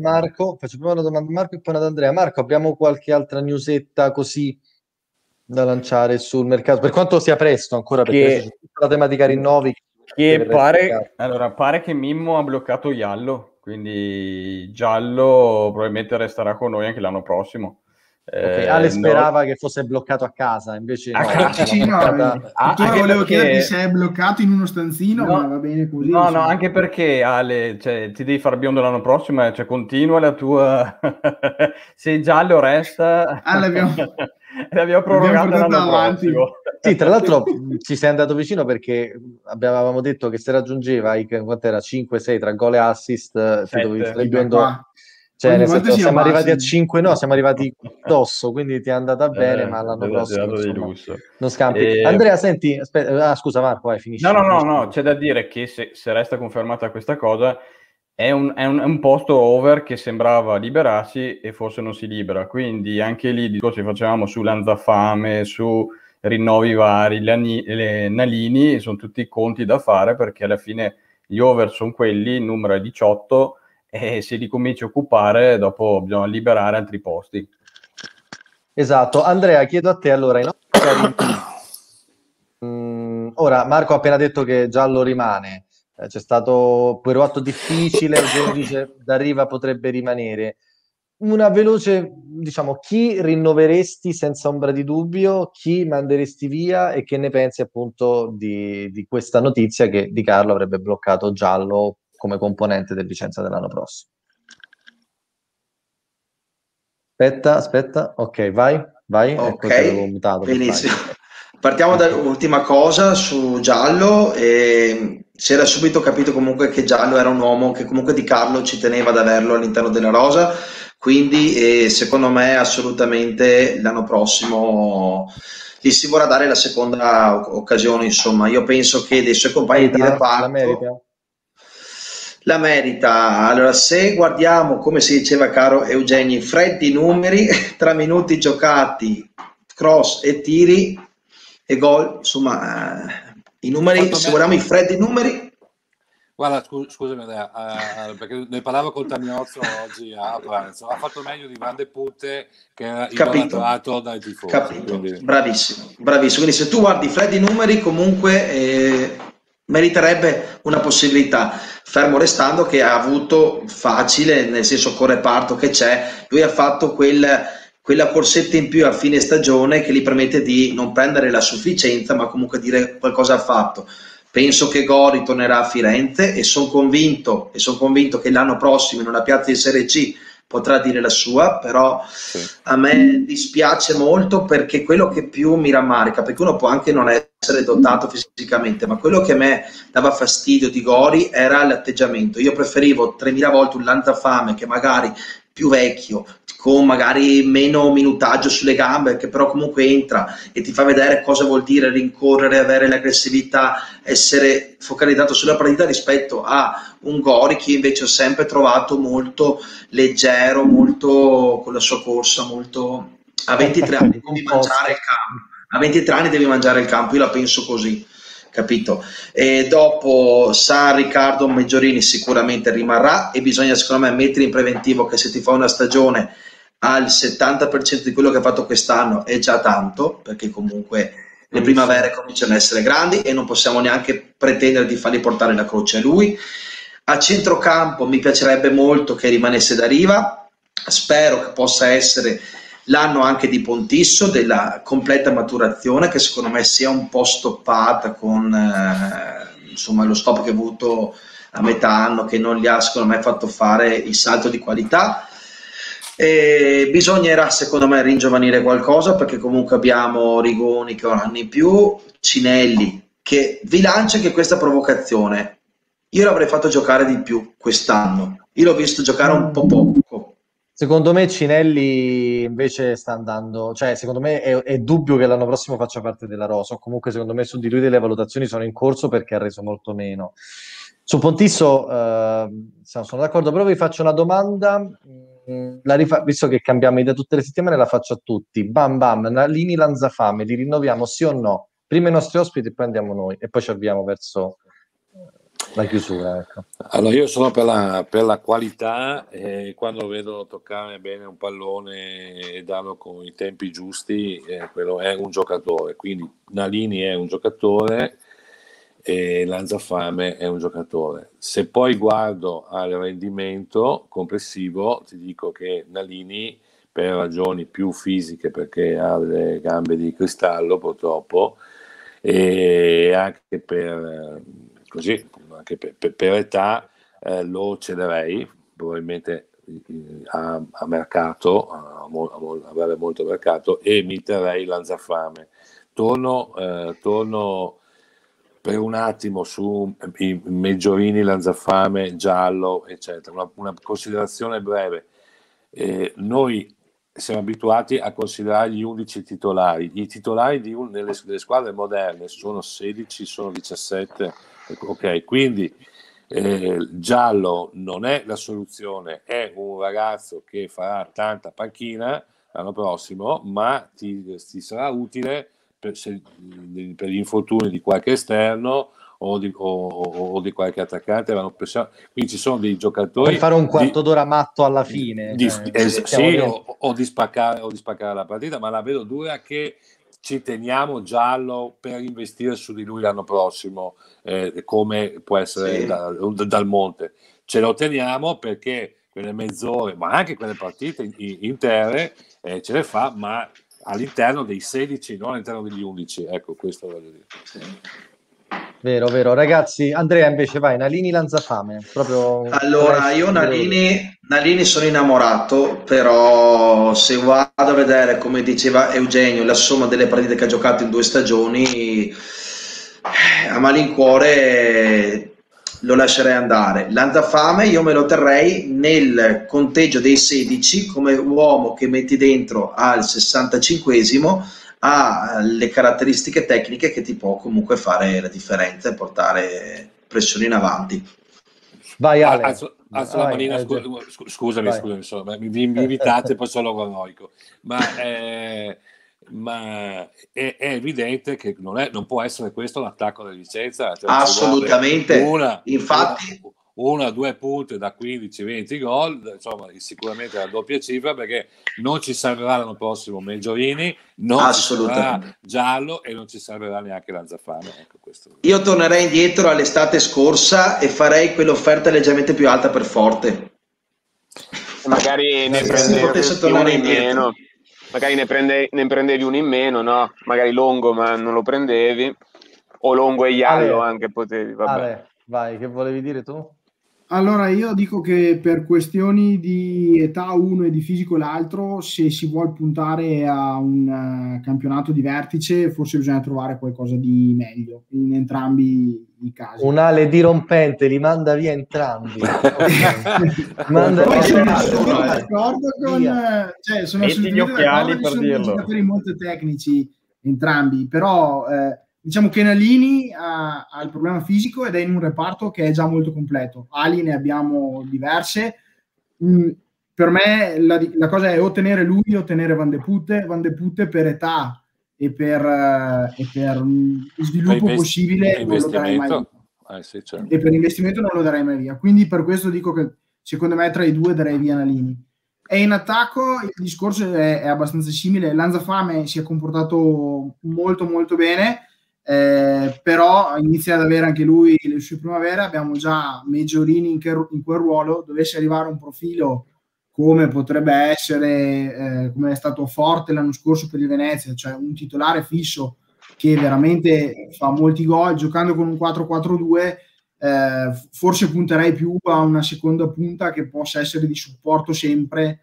Marco, faccio prima una domanda a Marco e poi ad Andrea. Marco, abbiamo qualche altra newsetta così da lanciare sul mercato, per quanto sia presto ancora, perché che, la tematica rinnovi. Che pare, allora, pare che Mimmo ha bloccato Giallo, quindi Giallo probabilmente resterà con noi anche l'anno prossimo. Okay, Ale eh, sperava no... che fosse bloccato a casa, invece a no, casa, sì, no, ah, tu volevo perché... chiederti se è bloccato in uno stanzino, no, ma va bene così. No, no, anche perché Ale, cioè, ti devi far biondo l'anno prossimo, cioè continua la tua... se giallo resta... Ah, l'abbiamo... l'abbiamo prorogata l'anno prossimo. Sì, tra l'altro ci sei andato vicino perché avevamo detto che se raggiungeva i, quanto era 5-6 tra gol e assist, ti dovevi fare biondo cioè, nel senso, siamo abbassi. arrivati a 5, no, siamo arrivati addosso, quindi ti è andata eh, bene, eh, ma l'anno prossimo insomma, non scampi. E... Andrea, senti, aspetta, ah, scusa Marco, vai, finisci. No, no, no, no, c'è da dire che se, se resta confermata questa cosa, è un, è, un, è un, posto over che sembrava liberarsi e forse non si libera, quindi anche lì discorsi facevamo su Lanzafame, su rinnovi vari, le, le Nalini, sono tutti conti da fare perché alla fine gli over sono quelli, il numero è 18, e se li cominci a occupare dopo bisogna liberare altri posti. Esatto, Andrea, chiedo a te allora, i nostri mm, ora Marco ha appena detto che giallo rimane, eh, c'è stato poi atto difficile, il dice da riva potrebbe rimanere. Una veloce, diciamo, chi rinnoveresti senza ombra di dubbio, chi manderesti via e che ne pensi appunto di, di questa notizia che Di Carlo avrebbe bloccato giallo come componente del Vicenza dell'anno prossimo. Aspetta, aspetta, ok, vai, vai. Ok, ecco, mutato, benissimo. Partiamo dall'ultima cosa su Giallo. E si era subito capito comunque che Giallo era un uomo che comunque Di Carlo ci teneva ad averlo all'interno della rosa, quindi eh, secondo me assolutamente l'anno prossimo gli si vorrà dare la seconda occasione. Insomma, io penso che dei suoi compagni di reparto la merita. Allora, se guardiamo, come si diceva caro Eugenio, freddi numeri tra minuti giocati, cross e tiri e gol, insomma, eh, i numeri, se guardiamo i freddi numeri. Guarda, scusami Andrea, uh, perché ne parlavo con Tamiozzo oggi a pranzo, ha fatto meglio di Van de Putte che era idolatrato dai tifosi. Capito, quindi... bravissimo, bravissimo. Quindi se tu guardi i freddi numeri comunque... Eh, meriterebbe una possibilità, fermo restando che ha avuto facile, nel senso con reparto che c'è, lui ha fatto quel, quella corsetta in più a fine stagione che gli permette di non prendere la sufficienza, ma comunque dire qualcosa ha fatto. Penso che Gori tornerà a Firenze e sono convinto, son convinto che l'anno prossimo in una piazza di Serie C potrà dire la sua, però sì. a me dispiace molto perché quello che più mi rammarica, perché uno può anche non essere dotato fisicamente, ma quello che a me dava fastidio di Gori era l'atteggiamento. Io preferivo 3000 volte un lanzafame che magari più vecchio, con magari meno minutaggio sulle gambe, che però comunque entra e ti fa vedere cosa vuol dire rincorrere, avere l'aggressività, essere focalizzato sulla partita rispetto a un Gori che invece ho sempre trovato molto leggero, molto con la sua corsa, molto a 23 anni devi mangiare il campo. A 23 anni devi mangiare il campo, io la penso così capito? E dopo San Riccardo Meggiorini sicuramente rimarrà e bisogna secondo me mettere in preventivo che se ti fa una stagione al 70% di quello che ha fatto quest'anno è già tanto, perché comunque le primavere cominciano a essere grandi e non possiamo neanche pretendere di fargli portare la croce a lui. A centrocampo mi piacerebbe molto che rimanesse da riva, spero che possa essere l'anno anche di Pontisso della completa maturazione che secondo me sia un po' stoppata con eh, insomma lo stop che ha avuto a metà anno che non gli ha secondo me fatto fare il salto di qualità. E bisognerà secondo me ringiovanire qualcosa perché comunque abbiamo Rigoni che ha un anno in più Cinelli che vi lancia anche questa provocazione. Io l'avrei fatto giocare di più quest'anno. Io l'ho visto giocare un po' poco Secondo me Cinelli invece sta andando, cioè secondo me è, è, dubbio che l'anno prossimo faccia parte della Rosa, comunque secondo me su di lui delle valutazioni sono in corso perché ha reso molto meno. Su Pontisso eh, sono d'accordo, però vi faccio una domanda, mm, rifa- visto che cambiamo idea tutte le settimane la faccio a tutti, bam bam, Nalini Lanzafame, li rinnoviamo sì o no? Prima i nostri ospiti e poi andiamo noi e poi ci avviamo verso la chiusura. Ecco. Allora, io sono per la, per la qualità e quando vedo toccare bene un pallone e darlo con i tempi giusti, eh, quello è un giocatore. Quindi Nalini è un giocatore e Lanzafame è un giocatore. Se poi guardo al rendimento complessivo, ti dico che Nalini, per ragioni più fisiche, perché ha le gambe di cristallo purtroppo, e anche per così anche per, per, per età eh, lo cederei probabilmente a, a mercato, a, a, avere molto mercato e mi terrei Lanzafame. Torno, eh, torno per un attimo su i Meggiorini, Lanzafame, Giallo, eccetera. Una, una considerazione breve. Eh, noi siamo abituati a considerare gli 11 titolari. I titolari un, nelle, nelle, squadre moderne sono 16, sono 17. Ok, quindi eh, Giallo non è la soluzione, è un ragazzo che farà tanta panchina l'anno prossimo, ma ti, ti sarà utile per, se, per, gli infortuni di qualche esterno o di, o, o di qualche attaccante. Quindi ci sono dei giocatori. Per fare un quarto di, d'ora matto alla fine. Di, eh, es, sì, o, o, di spaccare, o di spaccare la partita, ma la vedo dura che ci teniamo giallo per investire su di lui l'anno prossimo, eh, come può essere sì. da, dal Monte. Ce lo teniamo perché quelle mezz'ore, ma anche quelle partite intere, eh, ce le fa, ma all'interno dei 16, non all'interno degli 11. Ecco, questo voglio dire. Sì. Vero, vero. Ragazzi, Andrea invece vai, Nalini Lanzafame. Proprio allora, io Nalini, Nalini sono innamorato, però se vado a vedere, come diceva Eugenio, la somma delle partite che ha giocato in due stagioni, eh, a malincuore lo lascerei andare. Lanzafame io me lo terrei nel conteggio dei 16 come uomo che metti dentro al 65esimo ha le caratteristiche tecniche che ti può comunque fare la differenza e portare pressione in avanti. Vai Ale. Alzo, alzo vai, la manina, vai, scu- scusami, vai. scusami, insomma, mi, mi invitate poi sono paranoico, ma, eh, ma è, è, evidente che non, è, non, può essere questo l'attacco della licenza. Cioè Assolutamente, una, infatti... Una, una o due punti da 15-20 gol, insomma sicuramente la doppia cifra perché non ci servirà l'anno prossimo Meggiorini, non ci Giallo e non ci servirà neanche Lanzafame. Ecco Io tornerei indietro all'estate scorsa e farei quell'offerta leggermente più alta per Forte. Magari ne prendevi uno in meno. Magari ne, prende, ne prendevi uno in meno, no? Magari Longo, ma non lo prendevi. O Longo e Iallo anche potevi. Vabbè. Ale, vai, che volevi dire tu? Allora, io dico che per questioni di età uno e di fisico l'altro, se si vuole puntare a un uh, campionato di vertice, forse bisogna trovare qualcosa di meglio in entrambi i casi. Un ale dirompente li manda via entrambi. manda via sono d'accordo con... Cioè, sono gli occhiali per sono dirlo. giocatori molto tecnici entrambi, però... Eh, diciamo che Nalini ha, ha, il problema fisico ed è in un reparto che è già molto completo. Ali ne abbiamo diverse. Mm, per me la, la, cosa è ottenere lui o ottenere Van de Putte. Van de Putte per età e per, uh, e per um, sviluppo invest- possibile non lo darei mai via. Eh, sì, certo. E per investimento non lo darei mai via. Quindi per questo dico che secondo me tra i due darei via Nalini. E in attacco il discorso è, è abbastanza simile. Lanza Fame si è comportato molto molto bene eh, però inizia ad avere anche lui le sue primavere, abbiamo già Meggiorini in, in quel ruolo, dovesse arrivare un profilo come potrebbe essere, eh, come è stato forte l'anno scorso per il Venezia, cioè un titolare fisso che veramente fa molti gol giocando con un 4-4-2, eh, forse punterei più a una seconda punta che possa essere di supporto sempre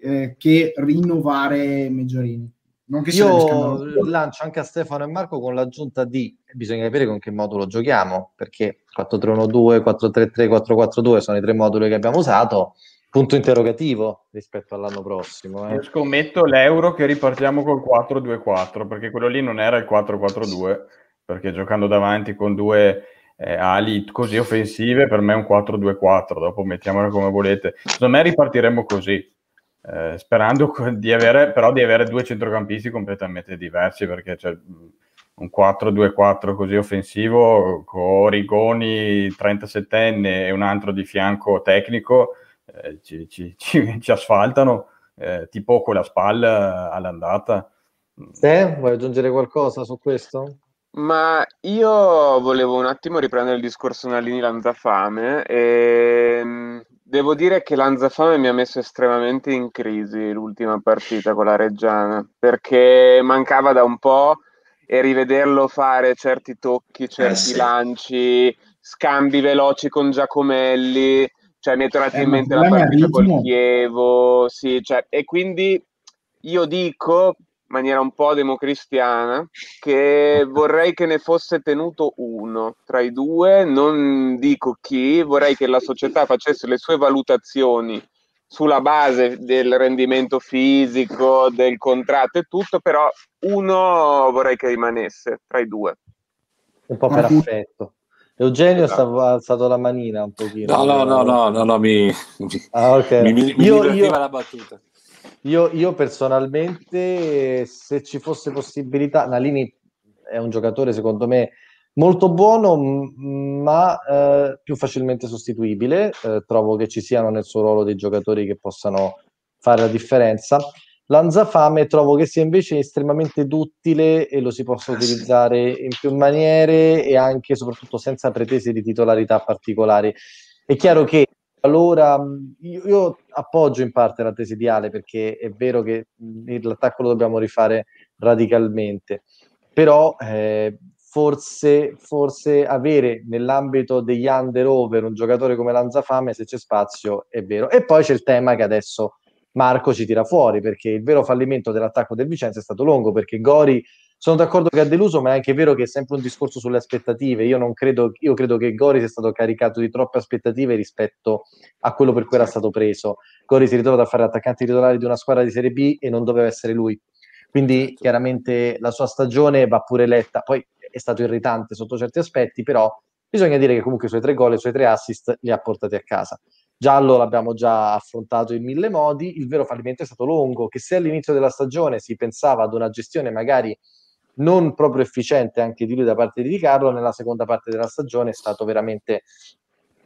eh, che rinnovare Meggiorini. Non che Io lancio anche a Stefano e Marco con l'aggiunta di bisogna capire con che modulo giochiamo, perché 4-3-1-2, 4-3-3, 4-4-2 sono i tre moduli che abbiamo usato punto interrogativo rispetto all'anno prossimo. Eh. Io scommetto l'euro che ripartiamo col 4-2-4, perché quello lì non era il 4-4-2, perché giocando davanti con due eh, ali così offensive, per me è un 4-2-4, dopo mettiamolo come volete. Secondo me ripartiremo così, eh, sperando di avere, però di avere due centrocampisti completamente diversi, perché c'è un 4-2-4 così offensivo, con Rigoni 37enne e un altro di fianco tecnico, eh, ci, ci, ci, ci, asfaltano eh, tipo con la spalla all'andata. Te vuoi aggiungere qualcosa su questo? Ma io volevo un attimo riprendere il discorso Nalini Lanzafame e ehm, devo dire che Lanzafame mi ha messo estremamente in crisi l'ultima partita con la Reggiana perché mancava da un po' e rivederlo fare certi tocchi, eh, certi eh sì. lanci, scambi veloci con Giacomelli cioè mi è tornata eh, in mente la partita col Chievo, sì, cioè, e quindi io dico maniera un po' democristiana che vorrei che ne fosse tenuto uno tra i due, non dico chi, vorrei che la società facesse le sue valutazioni sulla base del rendimento fisico, del contratto e tutto, però uno vorrei che rimanesse tra i due. Un po' per affetto. Eugenio esatto. ha alzato la manina un pochino. No, no, no, no, no, no mi, ah, okay. mi, mi, mi io, io, la battuta. Io, io, personalmente, se ci fosse possibilità, Nalini è un giocatore secondo me molto buono, ma eh, più facilmente sostituibile. Eh, trovo che ci siano nel suo ruolo dei giocatori che possano fare la differenza. Lanzafame trovo che sia invece estremamente duttile e lo si possa ah, utilizzare in più maniere e anche soprattutto senza pretese di titolarità particolari. È chiaro che allora io, io appoggio in parte la tesi di Ale perché è vero che l'attacco lo dobbiamo rifare radicalmente, però eh, forse, forse avere nell'ambito degli under over un giocatore come Lanzafame se c'è spazio è vero. E poi c'è il tema che adesso Marco ci tira fuori perché il vero fallimento dell'attacco del Vicenza è stato lungo perché Gori sono d'accordo che ha deluso ma è anche vero che è sempre un discorso sulle aspettative. Io non credo, io credo che Gori sia stato caricato di troppe aspettative rispetto a quello per cui era stato preso. Gori si ritrova a fare l'attaccante titolare di una squadra di Serie B e non doveva essere lui. Quindi certo. chiaramente la sua stagione va pure letta. Poi è stato irritante sotto certi aspetti però bisogna dire che comunque i suoi tre gol e i suoi tre assist li ha portati a casa. Giallo l'abbiamo già affrontato in mille modi, il vero fallimento è stato lungo, che se all'inizio della stagione si pensava ad una gestione magari non proprio efficiente anche di lui da parte di Di Carlo, nella seconda parte della stagione è stato veramente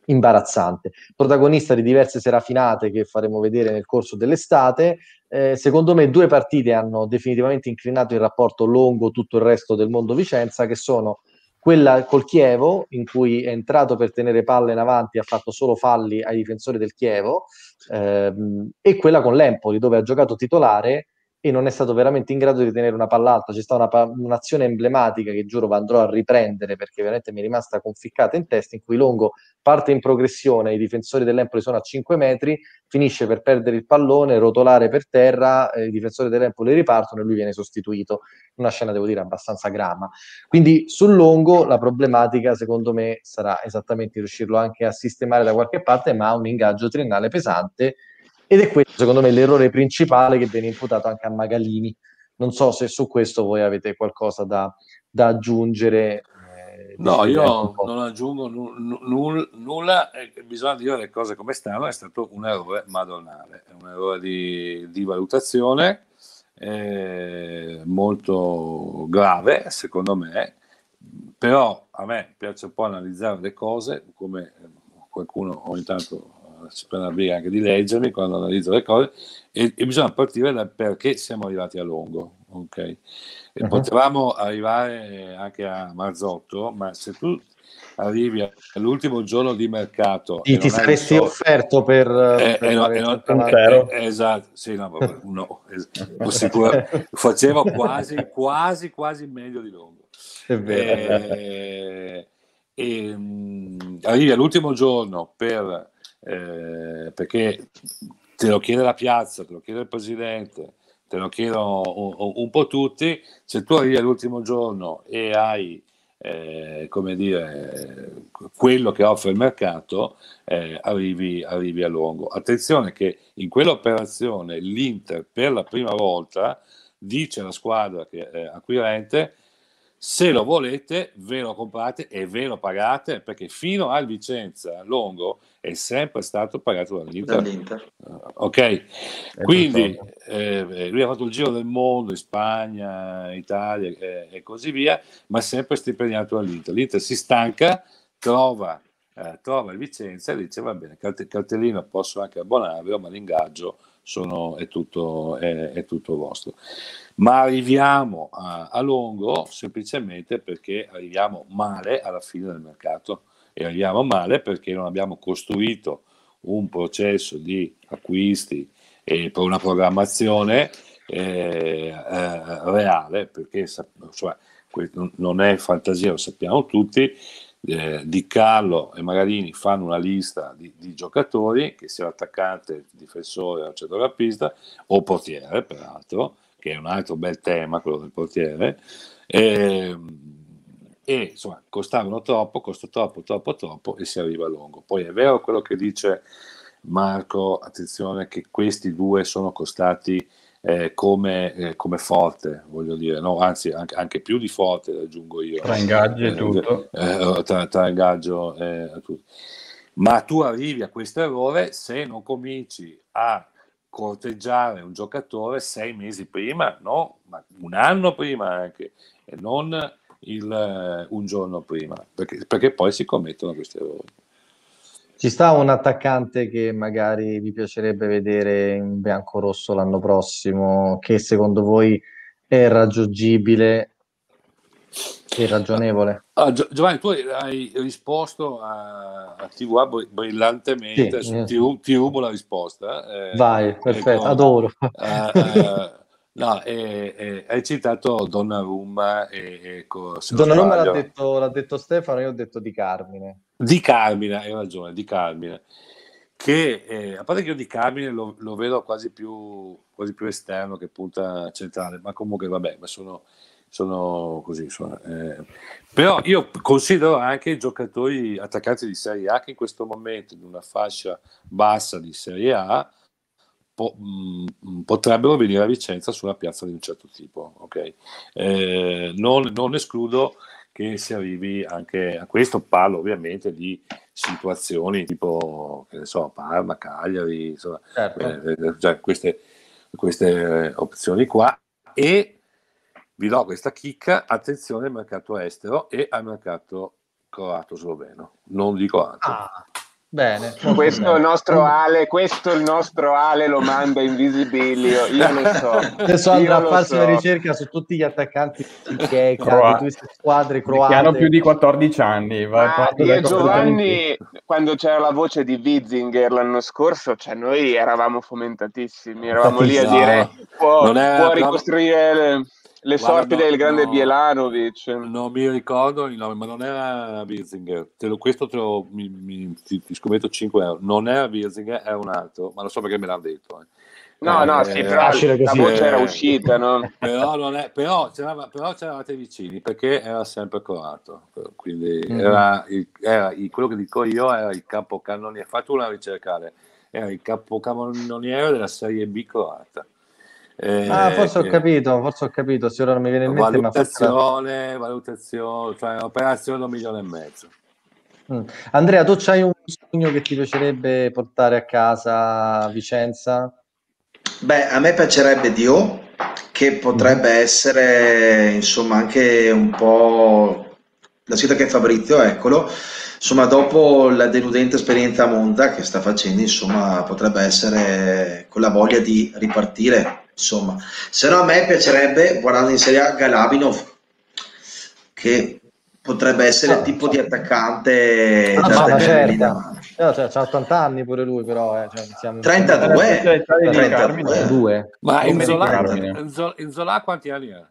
imbarazzante. Protagonista di diverse serafinate che faremo vedere nel corso dell'estate. Eh, secondo me due partite hanno definitivamente inclinato il rapporto lungo tutto il resto del mondo Vicenza, che sono quella col Chievo, in cui è entrato per tenere palle in avanti, ha fatto solo falli ai difensori del Chievo, ehm, e quella con l'Empoli, dove ha giocato titolare e non è stato veramente in grado di tenere una palla alta. C'è stata una, un'azione emblematica che giuro andrò a riprendere perché veramente mi è rimasta conficcata in testa, in cui Longo parte in progressione, i difensori dell'Empoli sono a 5 metri, finisce per perdere il pallone, rotolare per terra, eh, i difensori dell'Empoli ripartono e lui viene sostituito. Una scena, devo dire, abbastanza grama. Quindi sul Longo la problematica, secondo me, sarà esattamente riuscirlo anche a sistemare da qualche parte, ma un ingaggio triennale pesante ed è questo, secondo me, l'errore principale che viene imputato anche a Magalini. Non so se su questo voi avete qualcosa da, da aggiungere. Eh, no, io non aggiungo nu- nu- nulla, eh, bisogna dire le cose come stanno, è stato un errore madonnale, un errore di, di valutazione eh, molto grave, secondo me, però a me piace un po' analizzare le cose, come qualcuno ogni tanto si prende la briga anche di leggermi quando analizzo le cose e, e bisogna partire dal perché siamo arrivati a lungo. Okay? Uh-huh. Potevamo arrivare anche a Marzotto, ma se tu arrivi all'ultimo giorno di mercato. Sì, ti saresti so... offerto per, eh, per eh, no, non, eh, eh, esatto, sì, no, no, sicuro, facevo quasi, quasi, quasi meglio di lungo. Eh, e, mh, arrivi all'ultimo giorno per, eh, perché te lo chiede la piazza, te lo chiede il presidente, te lo chiedono un, un po' tutti, se tu arrivi all'ultimo giorno e hai eh, come dire, quello che offre il mercato, eh, arrivi, arrivi, a lungo. Attenzione che in quell'operazione l'Inter per la prima volta dice alla squadra che è acquirente se lo volete ve lo comprate e ve lo pagate perché fino al Vicenza Longo è sempre stato pagato dall'Inter. dall'Inter. Uh, ok, quindi eh, lui ha fatto il giro del mondo in Spagna, Italia eh, e così via, ma sempre stipendiato dall'Inter. L'Inter si stanca, trova, eh, trova il Vicenza e dice va bene, cart- cartellino posso anche abbonarvelo, ma l'ingaggio sono, è, tutto, è, è tutto vostro. Ma arriviamo a, a lungo semplicemente perché arriviamo male alla fine del mercato. E arriviamo male perché non abbiamo costruito un processo di acquisti e per una programmazione eh, eh, reale, perché insomma, non è fantasia, lo sappiamo tutti, eh, Di Carlo e Magarini fanno una lista di, di, giocatori, che sia attaccante, difensore o centrocampista o portiere peraltro, che è un altro bel tema, quello del portiere, e, e insomma costavano troppo, costa troppo, troppo, troppo e si arriva a lungo. Poi è vero quello che dice Marco, attenzione che questi due sono costati eh, come, eh, come, forte, voglio dire, no? anzi anche, anche, più di forte, aggiungo io. Tra ingaggi e eh, tutto. Eh, tra, tra ingaggio e tutto. Ma tu arrivi a questo errore se non cominci a corteggiare un giocatore sei mesi prima, no, ma un anno prima anche, e non il, uh, un giorno prima, perché, perché poi si commettono questi errori. Ci sta un attaccante che magari vi piacerebbe vedere in bianco-rosso l'anno prossimo, che secondo voi è raggiungibile e ragionevole? Ah, Giovanni, tu hai risposto a, a TVA brillantemente, sì, ti, ti, rubo la risposta. Eh, Vai, perfetto, ecco, adoro. Eh, eh, no, eh, hai citato Donnarumma e, ecco, Donnarumma l'ha detto, l'ha detto Stefano, io ho detto di Carmine. Di Carmine, hai ragione, di Carmine. Che eh, a parte che io di Carmine lo, lo vedo quasi più, quasi più esterno che punta centrale, ma comunque vabbè, ma sono sono così. Sono, eh. Però io considero anche i giocatori attaccanti di Serie A che in questo momento, in una fascia bassa di Serie A, po- mh, mm, potrebbero venire a Vicenza su una piazza di un certo tipo. Okay? Eh, non, non, escludo che si arrivi anche a questo. Parlo ovviamente di situazioni tipo, che ne so, Parma, Cagliari, insomma, certo. eh, eh cioè queste, queste opzioni qua. E vi do questa chicca, attenzione al mercato estero e al mercato croato-sloveno, non dico altro. Ah, bene. Questo bene. il nostro Ale, questo il nostro Ale lo manda in visibilio, io lo so. Adesso andrà a farsi so. una ricerca su tutti gli attaccanti che Croa- di queste squadre croate. Che hanno più di 14 anni. Ah, io Giovanni, quando c'era la voce di Witzinger l'anno scorso, cioè noi eravamo fomentatissimi, eravamo lì a dire può, può ricostruire... Le le Guarda, sorti no, del grande no, Bielanovic. Non mi ricordo il nome, ma non era Birzinger. Te lo, questo te lo, mi, mi, ti, ti, scommetto 5 euro. Non era Birzinger, è un altro, ma lo so perché me l'hanno detto. Eh. No, eh, no, sì, però così, la voce eh, era uscita, no? però, non è, però, c'erava, però c'eravate vicini perché era sempre croato. Quindi mm. era, il, era il, quello che dico io era il capocannoniere. Fate una ricercare, era il capocannoniere della Serie B croata. Eh, ah, forse ho capito, forse ho capito, se ora non mi viene in mente. Valutazione, ma valutazione, cioè operazione da un milione e mezzo. Mm. Andrea, tu c'hai un sogno che ti piacerebbe portare a casa a Vicenza? Beh, a me piacerebbe Dio, che potrebbe mm. essere insomma anche un po' la sfida che Fabrizio, eccolo. Insomma, dopo la deludente esperienza a Monza che sta facendo, insomma, potrebbe essere con la voglia di ripartire insomma. Se no a me piacerebbe, guardando in Serie A, Galabinov, che potrebbe essere il Ah, tipo di attaccante Ah, ma certo. No, cioè, c'ha 80 anni pure lui, però. Eh, cioè, siamo... 32? L'età di 32. Carmine. Due. Ma Come Inzola, di Carmine. Inzola, Inzola quanti anni ha?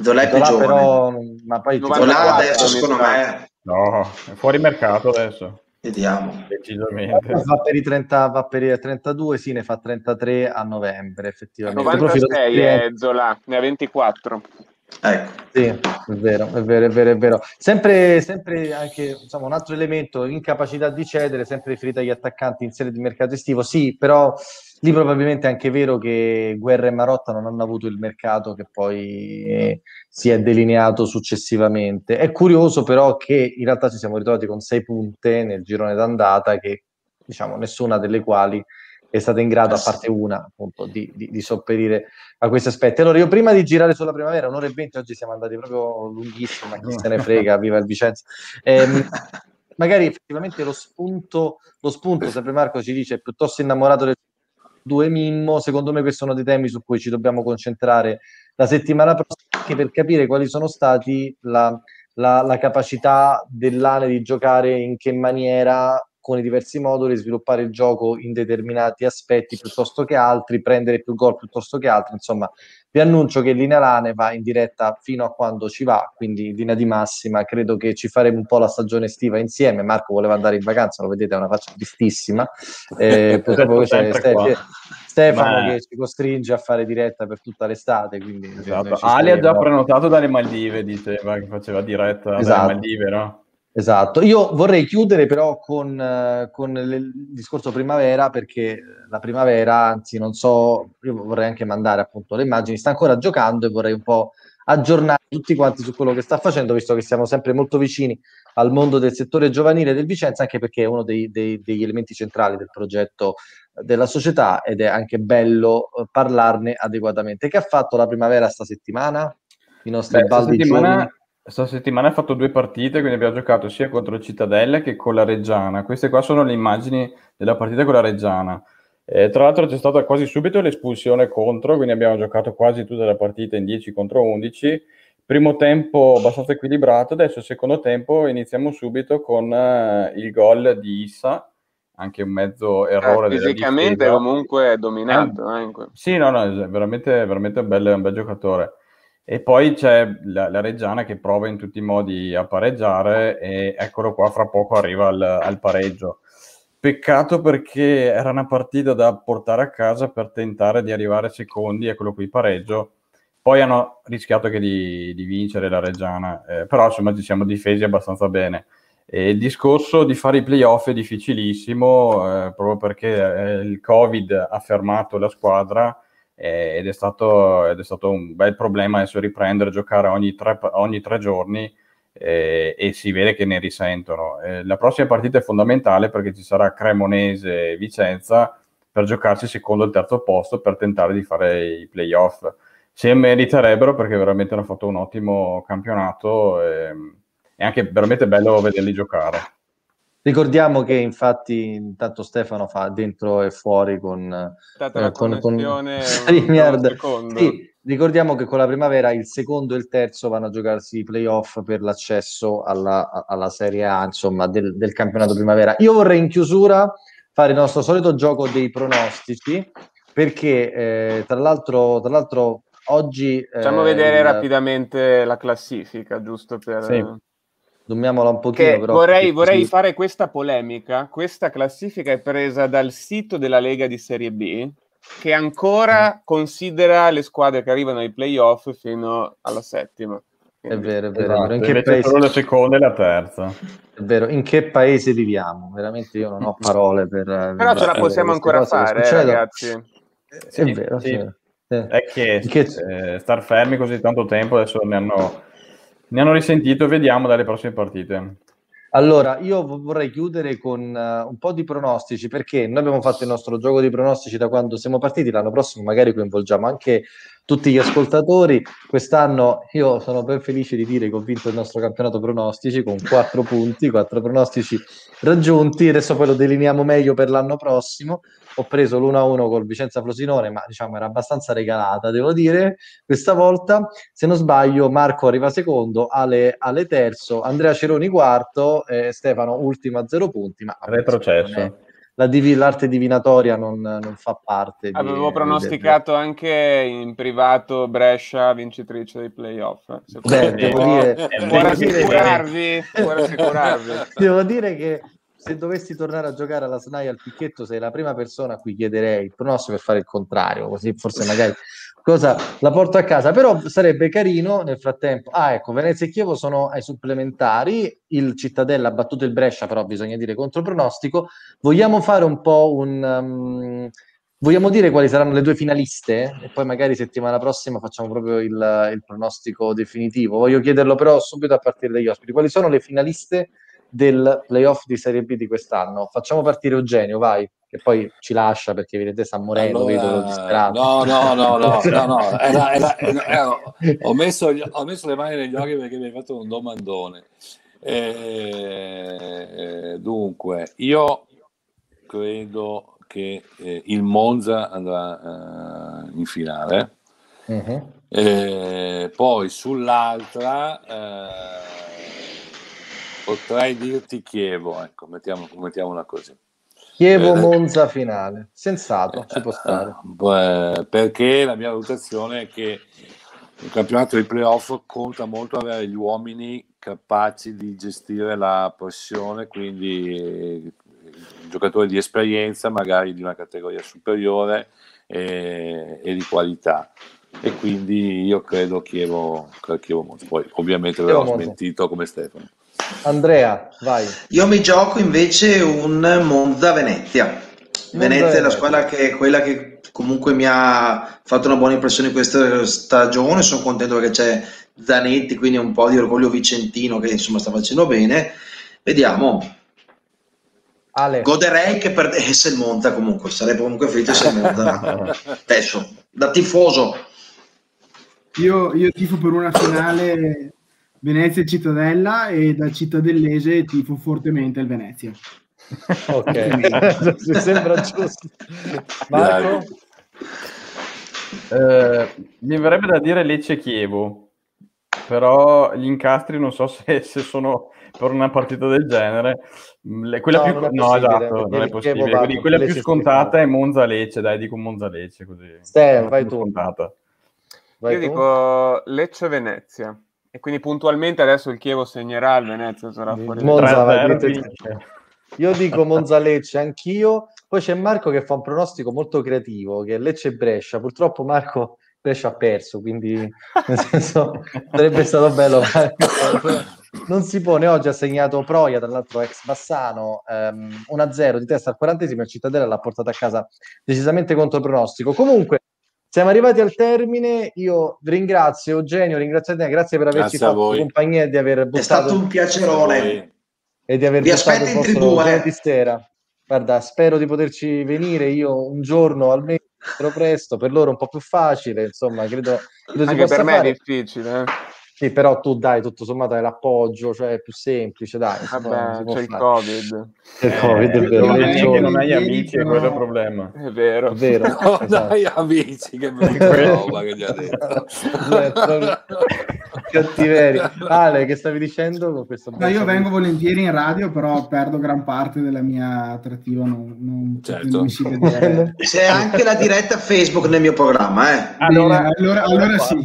Zola è più Zola giovane. però, ma poi Zola 94 adesso, secondo me, No, è fuori mercato adesso, vediamo. decisamente. va per i 30, va per i 32, sì, ne fa 33 a novembre, effettivamente. Profilo 96 esperienza. è Zola, ne ha 24. Ecco. Sì, è vero, è vero, è vero, è vero. Sempre, sempre anche insomma, un altro elemento, incapacità di cedere, sempre riferito agli attaccanti in serie di mercato estivo. Sì, però lì probabilmente è anche vero che Guerra e Marotta non hanno avuto il mercato che poi eh, si è delineato successivamente. È curioso però che in realtà ci siamo ritrovati con sei punte nel girone d'andata che diciamo nessuna delle quali è stata in grado, a parte una, appunto, di, di, di sopperire a questi aspetti. Allora, io prima di girare sulla primavera, un'ora e venti, oggi siamo andati proprio lunghissima, chi se ne frega, viva il Vicenza. Ehm, magari effettivamente lo spunto, lo spunto, sempre Marco ci dice, è piuttosto innamorato del due Mimmo, secondo me questi sono dei temi su cui ci dobbiamo concentrare la settimana prossima, anche per capire quali sono stati la, la, la capacità dell'ANE di giocare in che maniera con i diversi moduli, sviluppare il gioco in determinati aspetti piuttosto che altri, prendere più gol piuttosto che altri. Insomma, vi annuncio che Linea Lane va in diretta fino a quando ci va, quindi in linea di massima. Credo che ci faremo un po' la stagione estiva insieme. Marco voleva andare in vacanza, lo vedete, è una faccia tristissima. Eh, purtroppo c'è. Stefano Ma- che ci costringe a fare diretta per tutta l'estate. Quindi Esatto. Ali ha già prenotato dalle Maldive, diceva che faceva diretta Esatto. dalle Maldive, no? Esatto, io vorrei chiudere però con, eh, con il discorso primavera perché la primavera, anzi non so, io vorrei anche mandare appunto le immagini, sta ancora giocando e vorrei un po' aggiornare tutti quanti su quello che sta facendo, visto che siamo sempre molto vicini al mondo del settore giovanile del Vicenza, anche perché è uno dei- dei- degli elementi centrali del progetto eh, della società ed è anche bello eh, parlarne adeguatamente. Che ha fatto la primavera sta settimana? I nostri Beh, baldi settimana, giovani? Sta settimana ha fatto due partite, quindi abbiamo giocato sia contro il Cittadella che con la Reggiana. Queste qua sono le immagini della partita con la Reggiana. Eh, tra l'altro c'è stata quasi subito l'espulsione contro, quindi abbiamo giocato quasi tutta la partita in 10 contro 11. Primo tempo abbastanza equilibrato, adesso secondo tempo iniziamo subito con eh, il gol di Issa, anche un mezzo errore Eh, fisicamente comunque è dominato. eh, que- Sì, no, no, è veramente, veramente un bel, un bel giocatore. E poi c'è la, la Reggiana che prova in tutti i modi a pareggiare e eccolo qua, fra poco arriva al, al pareggio. Peccato perché era una partita da portare a casa per tentare di arrivare secondi, eccolo qui, pareggio. Poi hanno rischiato che di, di vincere la Reggiana, eh, però insomma ci siamo difesi abbastanza bene. E il discorso di fare i playoff è difficilissimo, eh, proprio perché eh, il Covid ha fermato la squadra eh, ed, è stato, ed è stato un bel problema adesso riprendere a giocare ogni tre, ogni tre giorni eh, e si vede che ne risentono. Eh, la prossima partita è fondamentale perché ci sarà Cremonese e Vicenza per giocarsi secondo e terzo posto per tentare di fare i playoff. Se meriterebbero perché veramente hanno fatto un ottimo campionato e è anche veramente bello vederli giocare. Ricordiamo che infatti intanto Stefano fa dentro e fuori con, eh, con, StreamYard. Sì, ricordiamo che con la primavera il secondo e il terzo vanno a giocarsi i playoff per l'accesso alla, alla Serie A, insomma, del, del campionato primavera. Io vorrei in chiusura fare il nostro solito gioco dei pronostici, perché eh, tra l'altro, tra l'altro oggi... Facciamo eh, vedere il- rapidamente la classifica, giusto per... Sì. Zoomiamola un pochino, Che però. vorrei, vorrei fare questa polemica. Questa classifica è presa dal sito della Lega di Serie B, che ancora considera le squadre che arrivano ai playoff fino alla settima. È vero, è vero, è vero. Esatto, In che paese... solo la seconda e la terza. È vero, in che paese viviamo? Veramente io non ho parole per... Però ce la possiamo ancora fare, eh, ragazzi. È vero, sì. sì. Sì. È che, che- eh, star fermi così tanto tempo, adesso ne hanno, ne hanno risentito, vediamo dalle prossime partite. Allora, io vo- vorrei chiudere con eh, un po' di pronostici, perché noi abbiamo fatto il nostro gioco di pronostici da quando siamo partiti, l'anno prossimo magari coinvolgiamo anche tutti gli ascoltatori. Quest'anno io sono ben felice di dire che ho vinto il nostro campionato pronostici con quattro punti, quattro pronostici raggiunti. Adesso poi lo delineiamo meglio per l'anno prossimo. Ho preso l'1-1 col Vicenza Frosinone, ma diciamo era abbastanza regalata, devo dire. Questa volta, se non sbaglio, Marco arriva secondo, Ale, Ale terzo, Andrea Ceroni quarto, e Stefano ultimo a zero punti. Ma retrocesso la div- l'arte divinatoria non, non, fa parte. Avevo di, pronosticato di... anche in privato Brescia vincitrice dei playoff. Beh, devo dire, può rassicurarvi, rassicurarvi. devo dire che se dovessi tornare a giocare alla SNAI al picchetto, sei la prima persona a cui chiederei il pronostico per fare il contrario, così forse magari cosa la porto a casa, però sarebbe carino nel frattempo. Ah, ecco, Venezia e Chievo sono ai supplementari, il Cittadella ha battuto il Brescia, però bisogna dire contro pronostico. Vogliamo fare un po' un um, vogliamo dire quali saranno le due finaliste e poi magari settimana prossima facciamo proprio il, il pronostico definitivo. Voglio chiederlo però subito a partire dagli ospiti. Quali sono le finaliste del playoff di Serie B di quest'anno? Facciamo partire Eugenio, vai che poi ci lascia perché vedete sta morendo, allora, vedo disperato. No, no, no, no, no, no. Era, era, era, ho, messo, ho, messo, le mani negli occhi perché mi hai fatto un domandone. Eh, dunque, io credo che eh, il Monza andrà eh, in finale. Uh-huh. poi sull'altra eh, potrei dirti Chievo, ecco, mettiamo, mettiamola così. Chievo eh, Monza finale, sensato, ci può stare. Beh, perché la mia valutazione è che il campionato dei playoff conta molto avere gli uomini capaci di gestire la pressione, quindi giocatori di esperienza, magari di una categoria superiore e, e di qualità. E quindi io credo Chievo, Chievo Monza. Poi ovviamente l'avevo smentito come Stefano. Andrea, vai. Io mi gioco invece un Monza-Venezia. Venezia è la squadra che è quella che comunque mi ha fatto una buona impressione in questa stagione. Sono contento perché c'è Zanetti, quindi un po' di orgoglio vicentino che insomma sta facendo bene. Vediamo. Ale. Goderei che perdesse il Monza comunque, sarei comunque felice se il Monza adesso, da tifoso. Io, io tifo per una finale Venezia e Cittadella e da cittadellese tifo fortemente il Venezia. ok, sembra giusto. Marco? Eh, mi verrebbe da dire Lecce Chievo, però gli incastri non so se, se sono per una partita del genere. Le, quella no, più, no esatto, non è possibile. Quindi, quella più scontata è Monza Lecce, dai, dico Monza Lecce così. Stai, vai tu. Vai Io tu? dico Lecce Venezia. E quindi puntualmente adesso il Chievo segnerà il Venezia sarà fuori. Monza, io dico Monza Lecce anch'io. Poi c'è Marco che fa un pronostico molto creativo, che è Lecce Brescia. Purtroppo Marco Brescia ha perso, quindi nel senso sarebbe stato bello. non si pone, oggi ha segnato Proia, tra l'altro ex Bassano, um, 1-0 di testa al 40 e il Cittadella l'ha portata a casa decisamente contro pronostico. Comunque, siamo arrivati al termine, io ringrazio Eugenio, ringrazio te, grazie per averci grazie fatto compagnia e di aver buttato... È stato un piacerone. E di aver Vi aspetto in tribù, eh. sera. Guarda, spero di poterci venire io un giorno almeno presto, per loro un po' più facile, insomma, credo, credo Anche per me fare. è difficile, eh. Sì, però tu dai, tutto sommato hai l'appoggio, cioè è più semplice, dai. Vabbè, c'è il Covid. C'è il Covid, è vero. Non, è non hai amici, è quello il problema. È vero. È vero. Non esatto. hai amici, che roba che gli ha detto. Ale, che stavi dicendo con questo? No, io vengo volentieri in radio, però perdo gran parte della mia attrattiva, non, non, certo. non si vede. C'è anche la diretta Facebook nel mio programma, eh. Allora, Bene, allora, allora sì.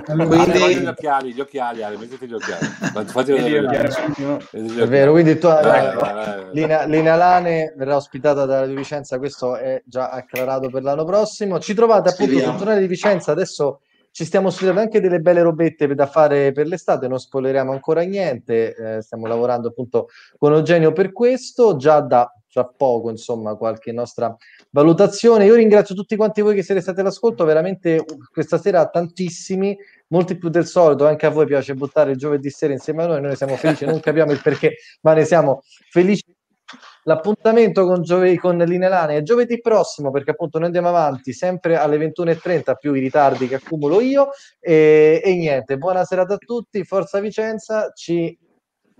Quindi... gli occhiali, gli occhiali, Ale, mettiti gli occhiali. Fatti È vero, quindi tu, vai, vai, Lina, Lina, Lane verrà ospitata da Radio Vicenza, questo è già acclarato per l'anno prossimo. Ci trovate appunto sul tornare di Vicenza, adesso ci stiamo studiando anche delle belle robette da fare per l'estate, non spoileriamo ancora niente, eh, stiamo lavorando appunto con Eugenio per questo, già da tra poco, insomma, qualche nostra valutazione. Io ringrazio tutti quanti voi che siete stati all'ascolto, veramente questa sera tantissimi, molti più del solito, anche a voi piace buttare il giovedì sera insieme a noi, noi siamo felici, non capiamo il perché, ma ne siamo felici L'appuntamento con, Giove- con Linelane è giovedì prossimo perché appunto noi andiamo avanti sempre alle 21.30 più i ritardi che accumulo io e, e niente, buona serata a tutti, Forza Vicenza, ci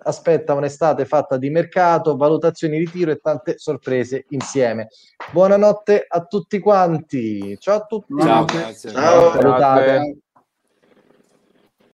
aspetta un'estate fatta di mercato, valutazioni di tiro e tante sorprese insieme. Buonanotte a tutti quanti. Ciao a tutti. Ciao, grazie. Ciao. Salutate.